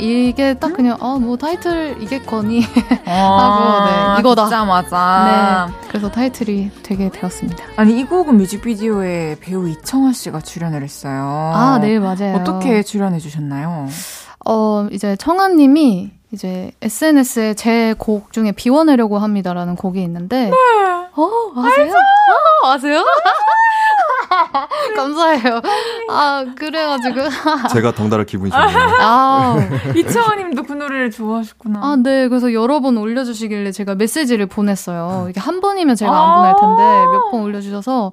이게 딱 그냥 아 뭐 타이틀 이겠거니 하고 네 이거다. 맞아. 네. 그래서 타이틀이 되게 되었습니다. 아니 이 곡은 뮤직비디오에 배우 이청아 씨가 출연을 했어요. 아, 네 맞아요. 어떻게 출연해 주셨나요? 어 이제 청아님이 이제 SNS에 제 곡 중에 비워내려고 합니다라는 곡이 있는데, 네. 어 아세요? 어, 아세요? 감사해요. 아, 그래가지고. 제가 덩달아 기분이 좋네요. 아, 이채원님도 그 노래를 좋아하셨구나. 아, 네. 그래서 여러 번 올려주시길래 제가 메시지를 보냈어요. 이게 한 번이면 제가 안 보낼 텐데 몇 번 올려주셔서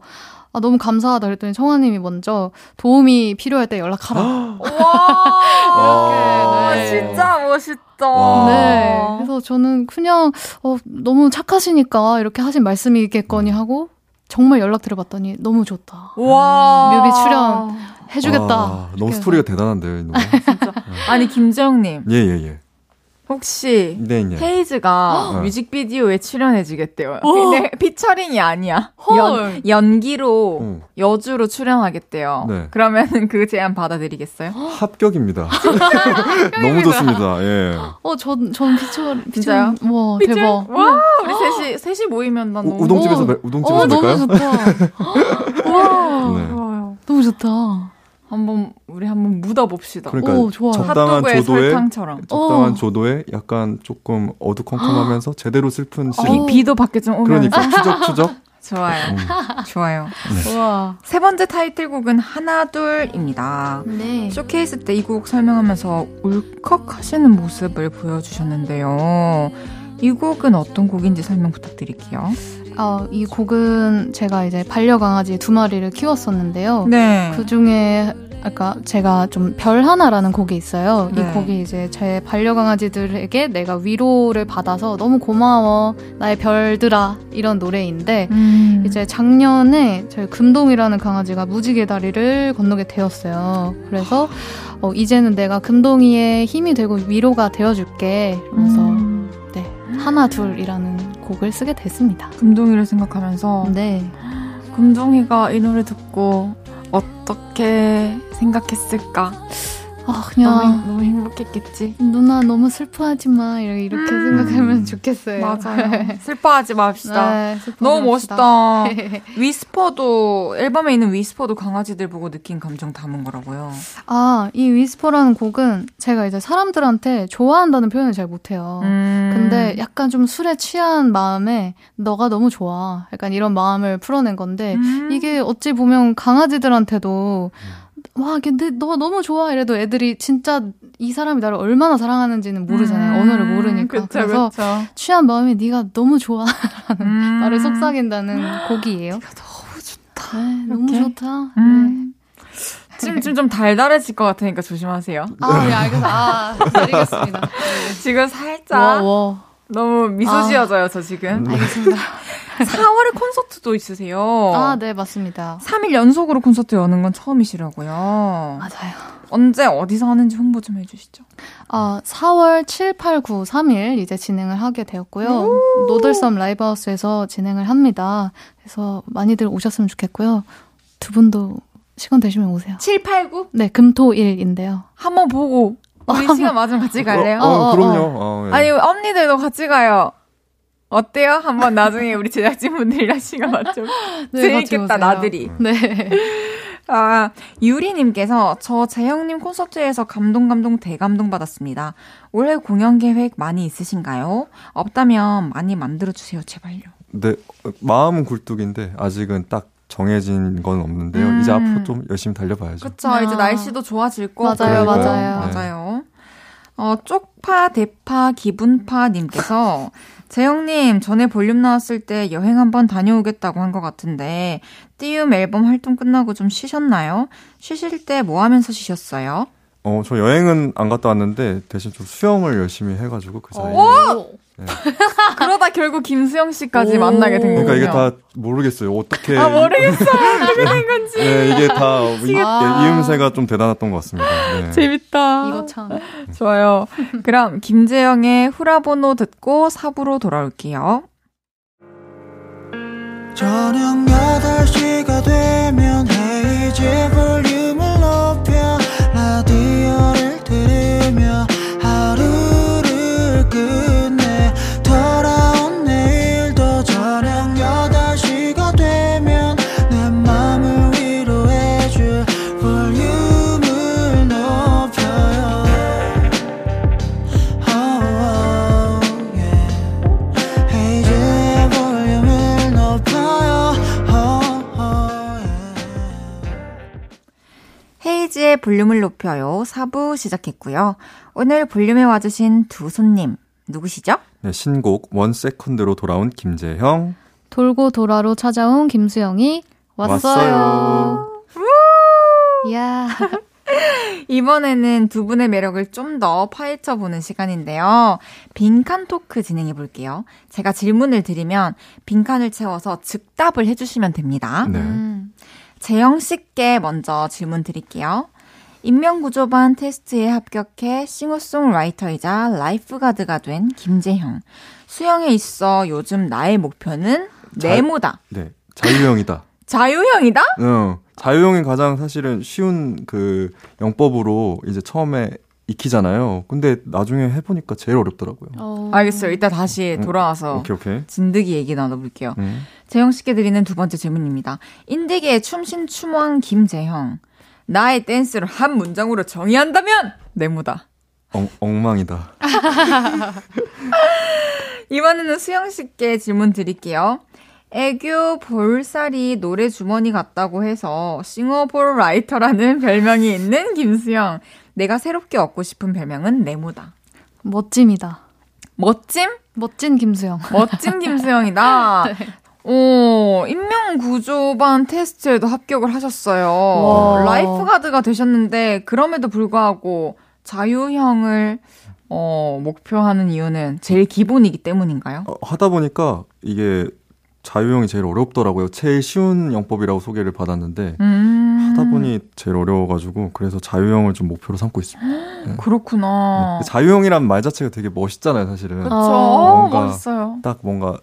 아, 너무 감사하다 그랬더니 청아님이 먼저 도움이 필요할 때 연락하라. 와, 이렇게, 네. 진짜 멋있다. 와. 네. 그래서 저는 그냥, 어, 너무 착하시니까 이렇게 하신 말씀이겠거니 하고 정말 연락 드려봤더니 너무 좋다. 와. 뮤비 출연 해주겠다. 와, 너무 스토리가 대단한데요, 이 노래. 진짜. 아니, 김정님. 예, 예, 예. 혹시 네, 네. 헤이즈가 어. 뮤직비디오에 출연해주겠대요. 어. 근데 피처링이 아니야. 연, 연기로 어. 여주로 출연하겠대요. 네. 그러면 그 제안 받아들이겠어요? 합격입니다. 너무 좋습니다. 예. 어, 전, 전 피처, 진짜요? 와, 피처? 대박. 와, 우리 셋이, 셋이 모이면 난 너무. 우동집에서, 우동집에서 어, 너무 좋다. 와, 네. 너무 좋다. 한번 우리 한번 묻어 봅시다. 그러니까 오, 좋아. 적당한 조도에 설탕처럼. 적당한 오. 조도에 약간 조금 어두컴컴하면서 제대로 슬픈 시. 비, 비도 밖에 좀 오면. 그러니까 추적 추적. 좋아요. 음. 좋아요. 네. 우와. 세 번째 타이틀곡은 하나 둘입니다. 네. 쇼케이스 때 이 곡 설명하면서 울컥 하시는 모습을 보여주셨는데요. 이 곡은 어떤 곡인지 설명 부탁드릴게요. 어, 이 곡은 제가 이제 반려강아지 두 마리를 키웠었는데요. 네. 그 중에 아까 제가 좀 별 하나라는 곡이 있어요. 네. 이 곡이 이제 제 반려강아지들에게 내가 위로를 받아서 너무 고마워 나의 별들아 이런 노래인데 음. 이제 작년에 저희 금동이라는 강아지가 무지개 다리를 건너게 되었어요. 그래서 어, 이제는 내가 금동이의 힘이 되고 위로가 되어줄게. 그래서 음. 네 하나 둘이라는 곡을 쓰게 됐습니다. 금동이를 생각하면서 네. 금동이가 이 노래 듣고 어떻게 생각했을까? 아, 그냥 너무, 너무, 행복했겠지. 누나 너무 슬퍼하지 마. 이렇게, 이렇게 음. 생각하면 좋겠어요. 맞아요. 슬퍼하지 맙시다. 네, 너무 멋있다. 위스퍼도 앨범에 있는 위스퍼도 강아지들 보고 느낀 감정 담은 거라고요. 아, 이 위스퍼라는 곡은 제가 이제 사람들한테 좋아한다는 표현을 잘 못해요. 음. 근데 약간 좀 술에 취한 마음에 너가 너무 좋아. 약간 이런 마음을 풀어낸 건데 음. 이게 어찌 보면 강아지들한테도 음. 와, 근데 너 너무 좋아 이래도 애들이 진짜 이 사람이 나를 얼마나 사랑하는지는 모르잖아요. 음, 언어를 모르니까. 그쵸, 그래서 그쵸. 취한 마음에 네가 너무 좋아라는 음. 나를 속삭인다는 곡이에요. 너무 좋다. 네, 너무 좋다. 음. 네. 지금 좀, 좀 달달해질 것 같으니까 조심하세요. 아, 네, 알겠습니다. 아, 알겠습니다. 네. 지금 살짝 와, 와. 너무 미소 아, 지어져요, 저 지금. 알겠습니다. 4월에 콘서트도 있으세요. 아, 네, 맞습니다. 3일 연속으로 콘서트 여는 건 처음이시라고요. 맞아요. 언제 어디서 하는지 홍보 좀 해주시죠. 아, 4월 7, 8, 9, 3일 이제 진행을 하게 되었고요. 노들섬 라이브하우스에서 진행을 합니다. 그래서 많이들 오셨으면 좋겠고요. 두 분도 시간 되시면 오세요. 7, 8, 9? 네, 금 토 일인데요. 한번 보고 우리 시간 맞으면 같이 갈래요? 어, 어, 어 그럼요. 어, 예. 아니, 언니들도 같이 가요. 어때요? 한번 나중에 우리 제작진분들이랑 시간 맞춰. 네, 재밌겠다, 나들이. 네. 아, 유리님께서 저 재영님 콘서트에서 감동, 감동, 대감동 받았습니다. 올해 공연 계획 많이 있으신가요? 없다면 많이 만들어주세요, 제발요. 네, 마음은 굴뚝인데 아직은 딱 정해진 건 없는데요. 음. 이제 앞으로 좀 열심히 달려봐야죠. 그쵸. 아. 이제 날씨도 좋아질 거고. 맞아요, 맞아요. 네. 맞아요. 어, 쪽파, 대파, 기분파님께서 재영님, 전에 볼륨 나왔을 때 여행 한번 다녀오겠다고 한 것 같은데, 띄움 앨범 활동 끝나고 좀 쉬셨나요? 쉬실 때 뭐 하면서 쉬셨어요? 어, 저 여행은 안 갔다 왔는데, 대신 좀 수영을 열심히 해가지고, 그 사이에. 네. 그러다 결국 김수영 씨까지 만나게 된 거군요. 그러니까 이게 다 모르겠어요. 어떻게. 아, 모르겠어요. 어떻게 된 건지. 네, 이게 다 이, 예, 이음새가 좀 대단했던 것 같습니다. 네. 재밌다. 이거 참. 좋아요. 그럼 김재영의 후라보노 듣고 4부로 돌아올게요. 저녁 8시가 되면 헤이즈 볼륨을 높여 라 볼륨을 높여요. 4부 시작했고요. 오늘 볼륨에 와주신 두 손님, 누구시죠? 네, 신곡 One Second로 돌아온 김제형. 돌고 돌아로 찾아온 김수영이 왔어요. 이야. 이번에는 두 분의 매력을 좀 더 파헤쳐 보는 시간인데요. 빈칸 토크 진행해 볼게요. 제가 질문을 드리면 빈칸을 채워서 즉답을 해주시면 됩니다. 네. 음. 제형 씨께 먼저 질문 드릴게요. 인명구조반 테스트에 합격해 싱어송라이터이자 lifeguard가 된 김제형. 수영에 있어 요즘 나의 목표는 자- 네모다. 네. 자유형이다. 자유형이다? 응. 자유형이 가장 사실은 쉬운 그 영법으로 이제 처음에 익히잖아요. 근데 나중에 해보니까 제일 어렵더라고요. 어. 알겠어요. 이따 다시 음, 돌아와서 오케이, 오케이. 진득이 얘기 나눠볼게요. 음. 제형 씨께 드리는 두 번째 질문입니다. 인디계의 춤신 춤왕 김제형. 나의 댄스를 한 문장으로 정의한다면 네모다. 엉, 엉망이다. 이번에는 수영 씨께 질문 드릴게요. 애교 볼살이 노래 주머니 같다고 해서 싱어볼라이터라는 별명이 있는 김수영. 내가 새롭게 얻고 싶은 별명은 네모다. 멋짐이다. 멋짐? 멋진 김수영. 멋진 김수영이다. 오, 인명구조반 테스트에도 합격을 하셨어요. 와. lifeguard가 되셨는데, 그럼에도 불구하고 자유형을, 어, 목표하는 이유는 제일 기본이기 때문인가요? 어, 하다 보니까 이게 자유형이 제일 어렵더라고요. 제일 쉬운 영법이라고 소개를 받았는데 음. 하다 보니 제일 어려워가지고 그래서 자유형을 좀 목표로 삼고 있습니다. 그렇구나. 네. 자유형이란 말 자체가 되게 멋있잖아요, 사실은. 그쵸. 어, 뭔가- 멋있어요. 딱 뭔가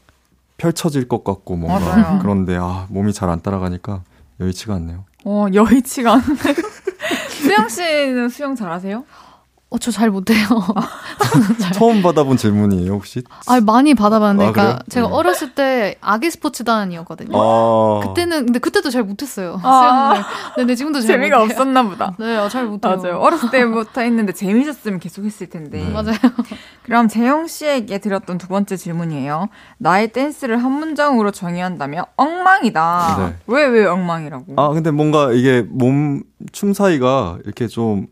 펼쳐질 것 같고 뭔가 맞아요. 그런데 아 몸이 잘 안 따라가니까 여의치가 않네요. 어, 여의치가 않네. 수영 씨는 수영 잘하세요? 어, 저 잘 못해요. 처음 받아본 질문이에요 혹시? 아, 많이 받아봤는데, 아, 그러니까 그래요? 제가 네. 어렸을 때 아기 스포츠단이었거든요. 아 그때는 근데 그때도 잘 못했어요. 아. 네, 네, 지금도 잘 재미가 못해요. 없었나 보다. 네, 아, 잘 못해요. 맞아요. 어렸을 때부터 했는데 재미있었으면 계속 했을 텐데. 네. 맞아요. 그럼 재영 씨에게 드렸던 두 번째 질문이에요. 나의 댄스를 한 문장으로 정의한다면 엉망이다. 네. 왜, 왜 엉망이라고? 아 근데 뭔가 이게 몸 춤 사이가 이렇게 좀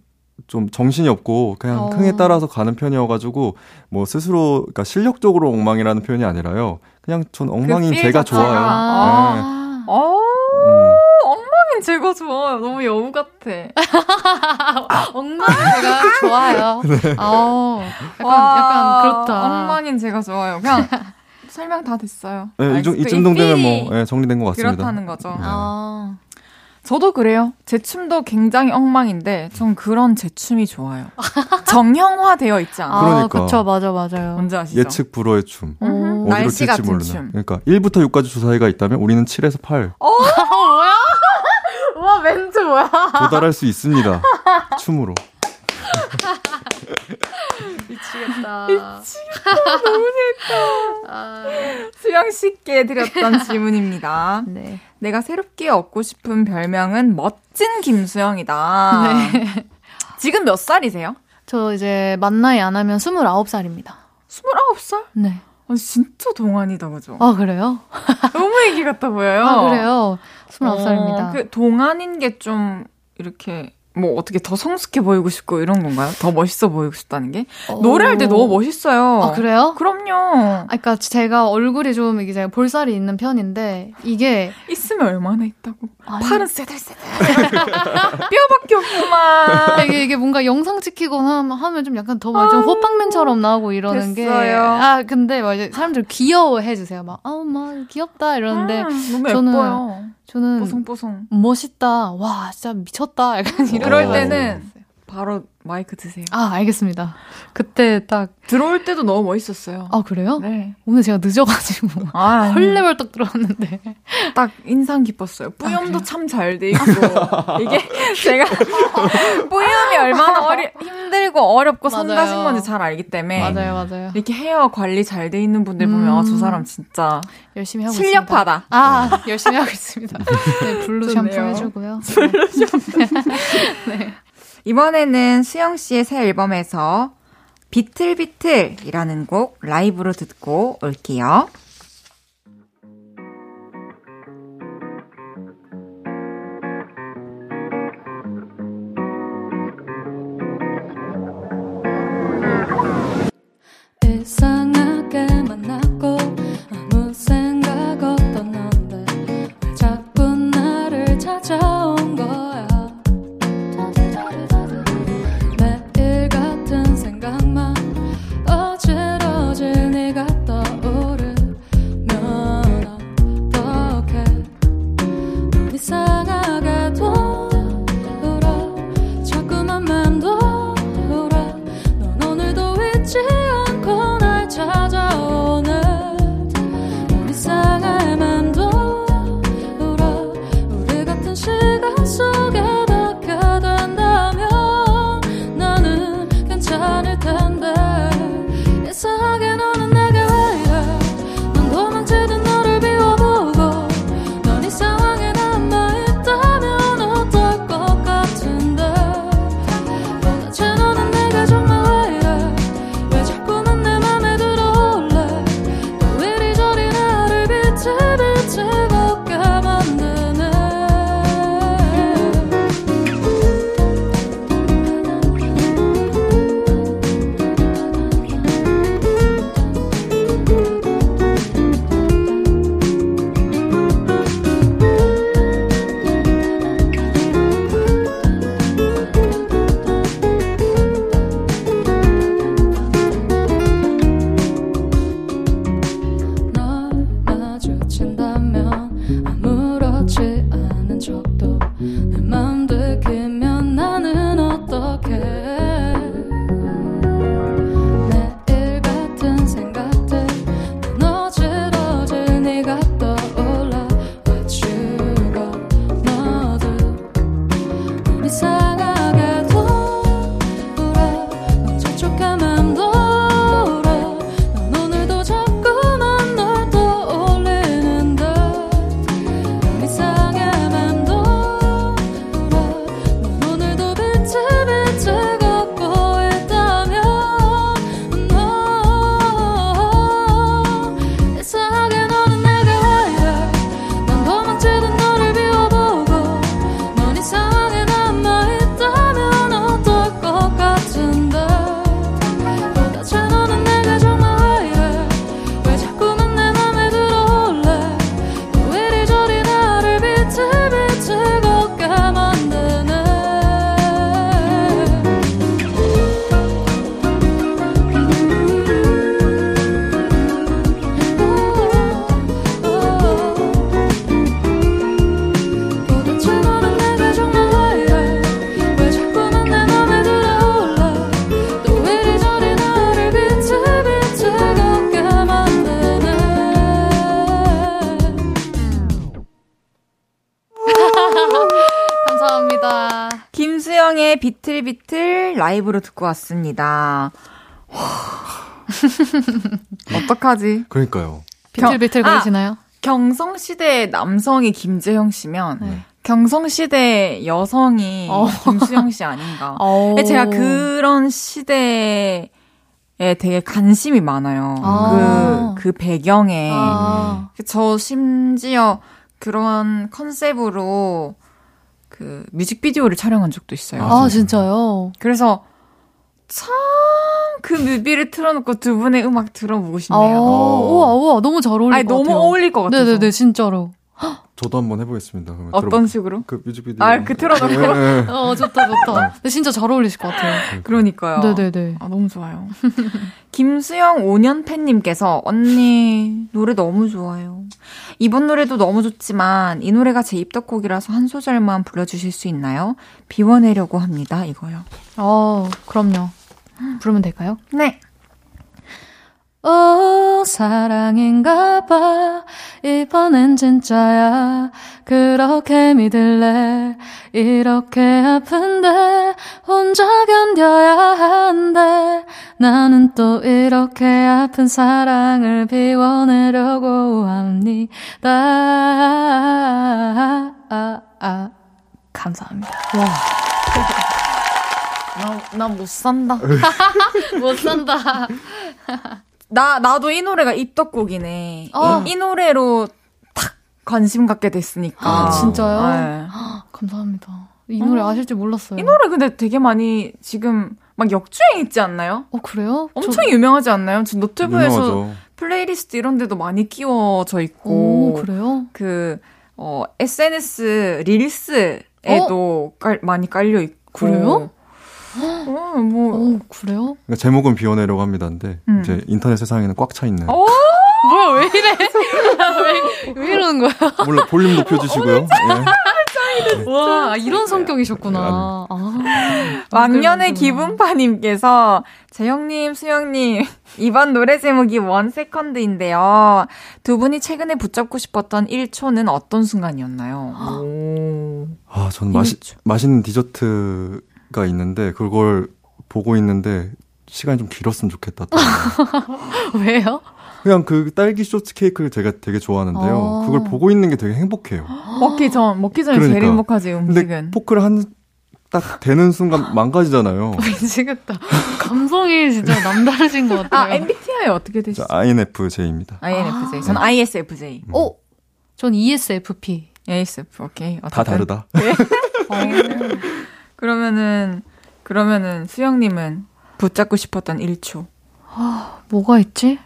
좀 정신이 없고 그냥 어. 흥에 따라서 가는 편이어가지고 뭐 스스로 그러니까 실력적으로 엉망이라는 표현이 아니라요. 그냥 전 엉망인 필 제가 자체가. 좋아요. 네. 아. 어, 음. 엉망인 제가 좋아요. 너무 여우 같아. 엉망이가 좋아요. 아, 약간, 와, 약간 그렇다. 엉망인 제가 좋아요. 그냥 설명 다 됐어요. 네, 이, 정- 알겠어요. 이 정도 되면 뭐 예, 정리된 것 같습니다. 그렇다는 거죠. 네. 아. 저도 그래요. 제 춤도 굉장히 엉망인데 전 그런 제 춤이 좋아요. 정형화되어 있지 않아요. 아, 그러니까. 그쵸, 맞아, 맞아요. 뭔지 아시죠? 예측 불허의 춤. 어디로 날씨 튈지 같은 모르는. 춤. 그러니까 1부터 6까지 주사위가 있다면 우리는 7에서 8 뭐야? 와, 멘트 뭐야? 도달할 수 있습니다. 춤으로. 미치겠다. 아, 수영 씨께 드렸던 질문입니다. 네. 내가 새롭게 얻고 싶은 별명은 멋진 김수영이다. 네. 지금 몇 살이세요? 저 이제 만 나이 안 하면 29살입니다. 29살? 네. 아, 진짜 동안이다, 그죠? 아, 그래요? 너무 애기 같아 보여요. 아, 그래요? 29살입니다. 어, 그 동안인 게 좀 이렇게 뭐 어떻게 더 성숙해 보이고 싶고 이런 건가요? 더 멋있어 보이고 싶다는 게? 어... 노래할 때 너무 멋있어요. 아, 그래요? 그럼요. 아, 그러니까 제가 얼굴이 좀 이게 제가 볼살이 있는 편인데 이게 있으면 얼마나 있다고. 아니... 팔은 세들세들. 뼈밖에 없구만. 이게, 이게 뭔가 영상 찍히고 하면 좀 약간 더좀 호빵맨처럼 나오고 이러는. 게. 아, 근데 막 사람들 귀여워해 주세요. 막, 아우, 막 귀엽다 이러는데. 음, 저는 예뻐요. 저는 뽀송뽀송. 멋있다. 와, 진짜 미쳤다. 약간 이런 그럴 때는 바로 마이크 드세요. 아, 알겠습니다. 그때 딱 들어올 때도 너무 멋있었어요. 아, 그래요? 네. 오늘 제가 늦어가지고 아, 헐레벌떡 들어왔는데 딱 인상 깊었어요. 뿌염도 아, 참잘 돼 있고 이게 제가 뿌염이 얼마나 어리, 힘들고 어렵고 손다신 건지 잘 알기 때문에 맞아요, 맞아요. 이렇게 헤어 관리 잘 돼 있는 분들 보면 음. 아, 저 사람 진짜 열심히 하고 실력파다. 있습니다. 아, 열심히 하고 있습니다. 네, blue 샴푸 해주고요. blue 샴푸. 네. 이번에는 수영 씨의 새 앨범에서 비틀비틀이라는 곡 라이브로 듣고 올게요. 비틀비틀 라이브로 듣고 왔습니다. 어떡하지? 그러니까요. 비틀비틀 그러시나요? 아, 경성시대 남성이 김재형 씨면 네. 경성시대 여성이 어. 김수영 씨 아닌가. 어. 제가 그런 시대에 되게 관심이 많아요. 아. 그, 그 배경에. 아. 저 심지어 그런 컨셉으로 그 뮤직비디오를 촬영한 적도 있어요. 아, 진짜요? 그래서 참 그 뮤비를 틀어놓고 두 분의 음악 들어보고 싶네요. 아, 우와, 우와, 너무 잘 어울릴 아니, 것 같아요. 너무 어울릴 것 같아서. 네네네, 진짜로. 저도 한번 해보겠습니다. 그러면 어떤 들어볼게요. 식으로? 그 뮤직비디오. 아, 그 틀어놓고? 네, 네. 어, 좋다, 좋다. 근데 진짜 잘 어울리실 것 같아요. 그러니까요. 네네네. 아, 너무 좋아요. 김수영 5년 팬님께서 언니 노래 너무 좋아요. 이번 노래도 너무 좋지만 이 노래가 제 입덕곡이라서 한 소절만 불러주실 수 있나요? 비워내려고 합니다. 이거요. 어, 그럼요. 부르면 될까요? 네. 오, 사랑인가 봐. 이번엔 진짜야. 그렇게 믿을래. 이렇게 아픈데, 혼자 견뎌야 한대. 나는 또 이렇게 아픈 사랑을 비워내려고 합니다. 아, 아, 감사합니다. 나 못 산다. 못 산다. 나, 나도 이 노래가 입덕곡이네. 어. 이, 이 노래로 탁 관심 갖게 됐으니까. 아, 진짜요? 네. 감사합니다. 이 노래 어. 아실 줄 몰랐어요. 이 노래 근데 되게 많이 지금 막 역주행 있지 않나요? 어, 그래요? 엄청 유명하지 않나요? 지금 노트북에서 유명하죠. 플레이리스트 이런 데도 많이 끼워져 오, 있고. 그래요? 그, 어, SNS 릴스에도 깔, 많이 깔려 있고. 그래요? 어, 뭐. 오, 그래요? 그러니까 제목은 비워내려고 합니다인데 음. 이제 인터넷 세상에는 꽉 차 있는. 어? 뭐야, 왜 이래? 왜, 왜 이러는 거야? 물론 볼륨 높여주시고요. 예. 와, 이런 성격이셨구나. 아, 왕년의. 기분파님께서 제형님, 수영님 이번 노래 제목이 One Second인데요. 두 분이 최근에 붙잡고 싶었던 1초는 어떤 순간이었나요? 오. 아, 저는 마시. 맛있는 디저트 가 있는데 그걸 보고 있는데 시간이 좀 길었으면 좋겠다. 또. 왜요? 그냥 그 딸기 쇼트 케이크를 제가 되게 좋아하는데요. 아. 그걸 보고 있는 게 되게 행복해요. 먹기 전, 먹기 전에 제일 그러니까. 행복하지, 근데 음식은. 포크를 한 딱 되는 순간 망가지잖아요. 미치겠다. 감성이 진짜 남다르신 것 같아요. 아, MBTI 어떻게 저 되시죠? INFJ입니다. INFJ. 저는 ISFJ. 어? 전 ESFP. ASF, 오케이. 다 어쨌든. 다르다. 그러면은, 그러면은, 수영님은 붙잡고 싶었던 1초. 뭐가 있지?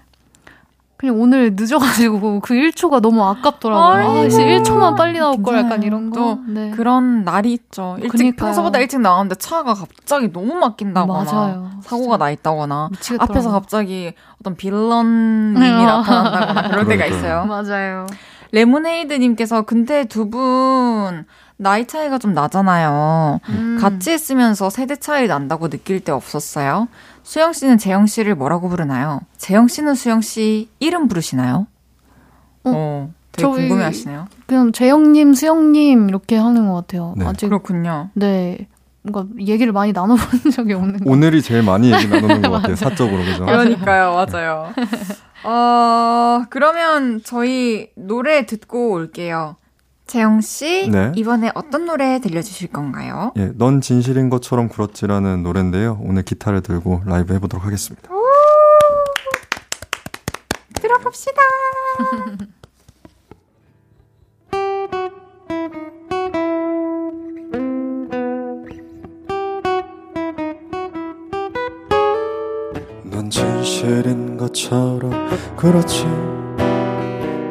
그냥 오늘 늦어가지고 그 1초가 너무 아깝더라고요. 아, 씨, 1초만 빨리 나올 걸. 약간 이런 거. 또 네. 그런 날이 있죠. 일찍, 그니까요. 평소보다 일찍 나왔는데 차가 갑자기 너무 막힌다거나. 맞아요. 사고가 나 있다거나. 미치겠더라고요. 앞에서 갑자기 어떤 빌런님이 네. 나타난다거나 그럴 때가 그러니까요. 있어요. 맞아요. 레모네이드님께서 근데 두분 나이 차이가 좀 나잖아요. 음. 같이 있으면서 세대 차이 난다고 느낄 때 없었어요? 수영 씨는 재영 씨를 뭐라고 부르나요? 재영 씨는 수영 씨 이름 부르시나요? 어, 어, 되게 저희- 궁금해 하시네요. 그냥 재영님, 수영님 이렇게 하는 것 같아요. 네. 아직 그렇군요. 네 뭔가 얘기를 많이 나눠본 적이 없는 것 오늘이 제일 많이 얘기 나누는 것 같아요. 사적으로 그죠? 그러니까요, 맞아요. 어, 그러면 저희 노래 듣고 올게요. 재영 씨, 네. 이번에 어떤 노래 들려주실 건가요? 예, 넌 진실인 것처럼 굴었지라는 노래인데요. 오늘 기타를 들고 라이브 해보도록 하겠습니다. 들어봅시다. 넌 진실인 것처럼 그렇지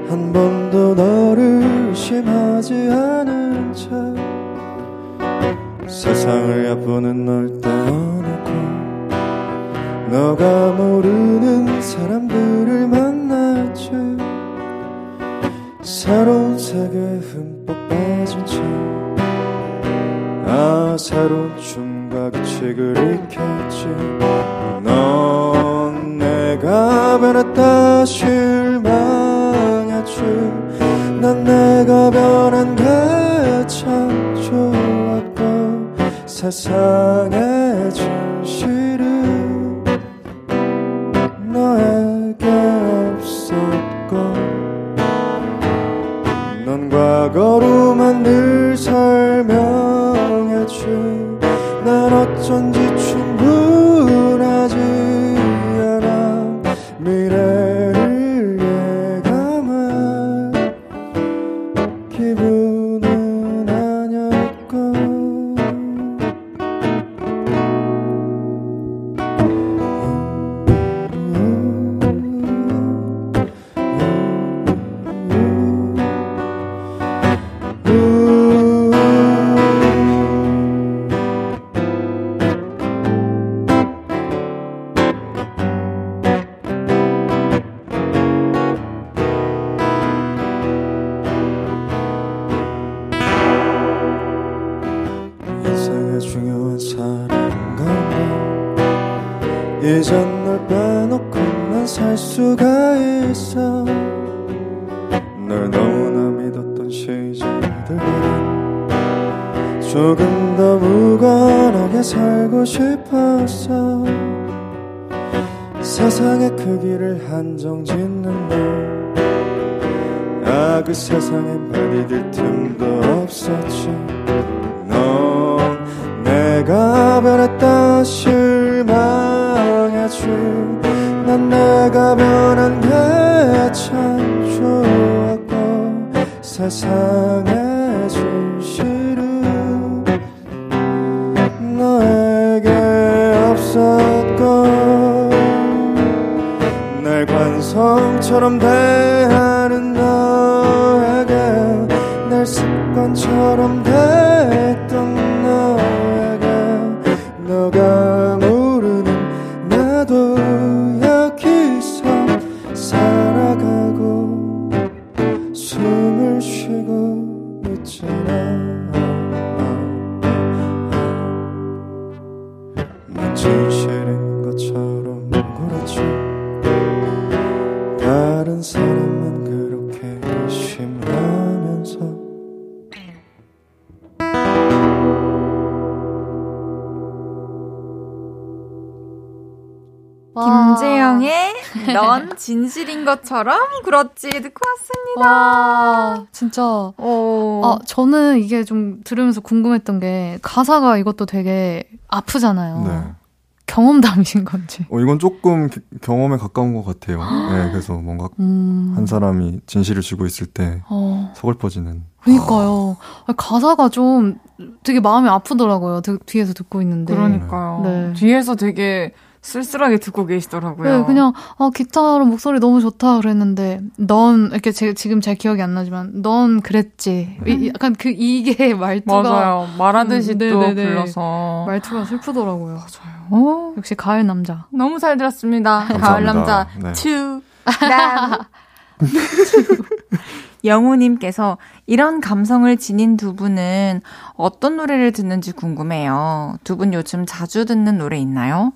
한 번도 너를 의심하 지 않은 채 세상을 얕보는 널 떼어놓고 너가 모르는 사람들을 만났지 새로운 세계에 흠뻑 빠진 채 아, 새로운 춤과 규칙을 익혔지. 넌 내가 변했다 실 난 내가 변한 게참 좋았고 세상의 진실은 너에게 없었고 넌 과거로만 늘 설명했지 난 어쩐지 진실인 것처럼 그렇지 다른 사람만 그렇게 의심하면서 김재영의 넌 진실인 것처럼 그렇지 듣고 왔습니다. 와, 진짜. 오. 아, 저는 이게 좀 들으면서 궁금했던 게 가사가 이것도 되게 아프잖아요. 네. 경험담이신 건지. 어, 이건 조금 기- 경험에 가까운 것 같아요. 네, 그래서 뭔가 음. 한 사람이 진실을 쥐고 있을 때 어, 서글퍼지는. 그니까요. 아, 가사가 좀 되게 마음이 아프더라고요. 드- 뒤에서 듣고 있는데. 그러니까요. 네. 뒤에서 되게 쓸쓸하게 듣고 계시더라고요. 네, 그냥 아 기타로 목소리 너무 좋다 그랬는데 넌 이렇게 제, 지금 잘 기억이 안 나지만 넌 그랬지. 이- 약간 그 이게 말투가 맞아요. 말하듯이 음, 또 네네네. 불러서 말투가 슬프더라고요. 어, 역시 가을 남자. 너무 잘 들었습니다. 가을 감사합니다. 남자 네. 추 남. 영우님께서 이런 감성을 지닌 두 분은 어떤 노래를 듣는지 궁금해요. 두 분 요즘 자주 듣는 노래 있나요?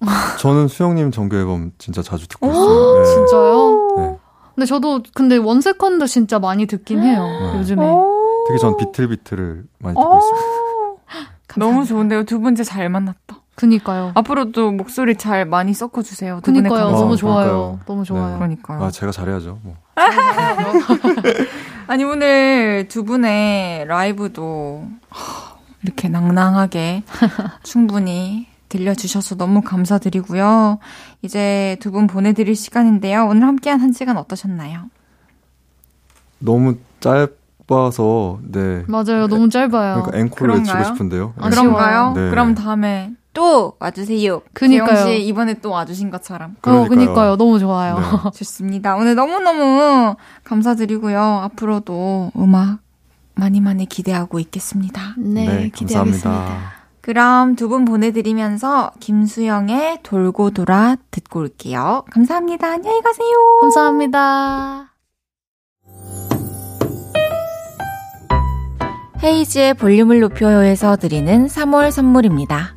저는 수영님 정규 앨범 진짜 자주 듣고 있어요. 네. 진짜요? 네. 근데 저도 근데 One Second 진짜 많이 듣긴 해요. 네. 요즘에. 특히 전 비틀비틀을 많이 듣고 어. 있습니다. 너무 좋은데요. 두분 진짜 잘 만났다. 그니까요. 앞으로도 목소리 잘 많이 섞어 주세요. 두 분의 그니까요. 감성. 너무 어, 좋아요. 그러니까요. 너무 좋아요. 네. 그러니까요. 아, 제가 잘해야죠. 뭐. 아니 오늘 두 분의 라이브도 이렇게 낭낭하게 충분히 들려주셔서 너무 감사드리고요. 이제 두 분 보내드릴 시간인데요. 오늘 함께한 한 시간 어떠셨나요? 너무 짧아서 네. 맞아요. 너무 짧아요. 그러니까 앵콜을 외치고? 싶은데요. 네. 아쉬워요. 그런가요? 네. 그럼 다음에 또 와주세요. 그니까요. 씨 이번에 또 와주신 것처럼. 어, 그러니까요. 그니까요. 너무 좋아요. 네. 좋습니다. 오늘 너무너무 감사드리고요. 앞으로도 음악 많이 많이 기대하고 있겠습니다. 네, 기대하겠습니다. 감사합니다. 그럼 두 분 보내드리면서 김수영의 돌고 돌아 듣고 올게요. 감사합니다. 안녕히 가세요. 감사합니다. 헤이즈의 볼륨을 높여요에서 드리는 3월 선물입니다.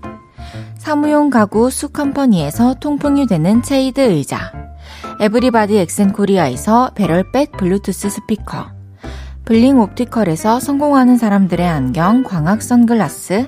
사무용 가구 수컴퍼니에서 통풍이 되는 체이드 의자 에브리바디 엑센코리아에서 배럴백 블루투스 스피커 블링 옵티컬에서 성공하는 사람들의 안경 광학 선글라스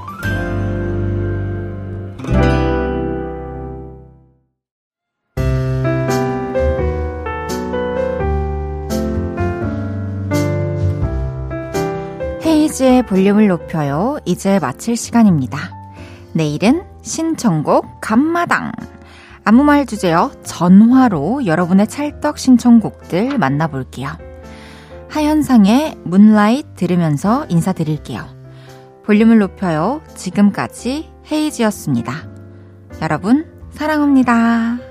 헤이즈의 볼륨을 높여요. 이제 마칠 시간입니다. 내일은 신청곡 감마당. 아무 말 주제요. 전화로 여러분의 찰떡 신청곡들 만나볼게요. 하현상의 문라이트 들으면서 인사드릴게요. 볼륨을 높여요. 지금까지 헤이지였습니다. 여러분, 사랑합니다.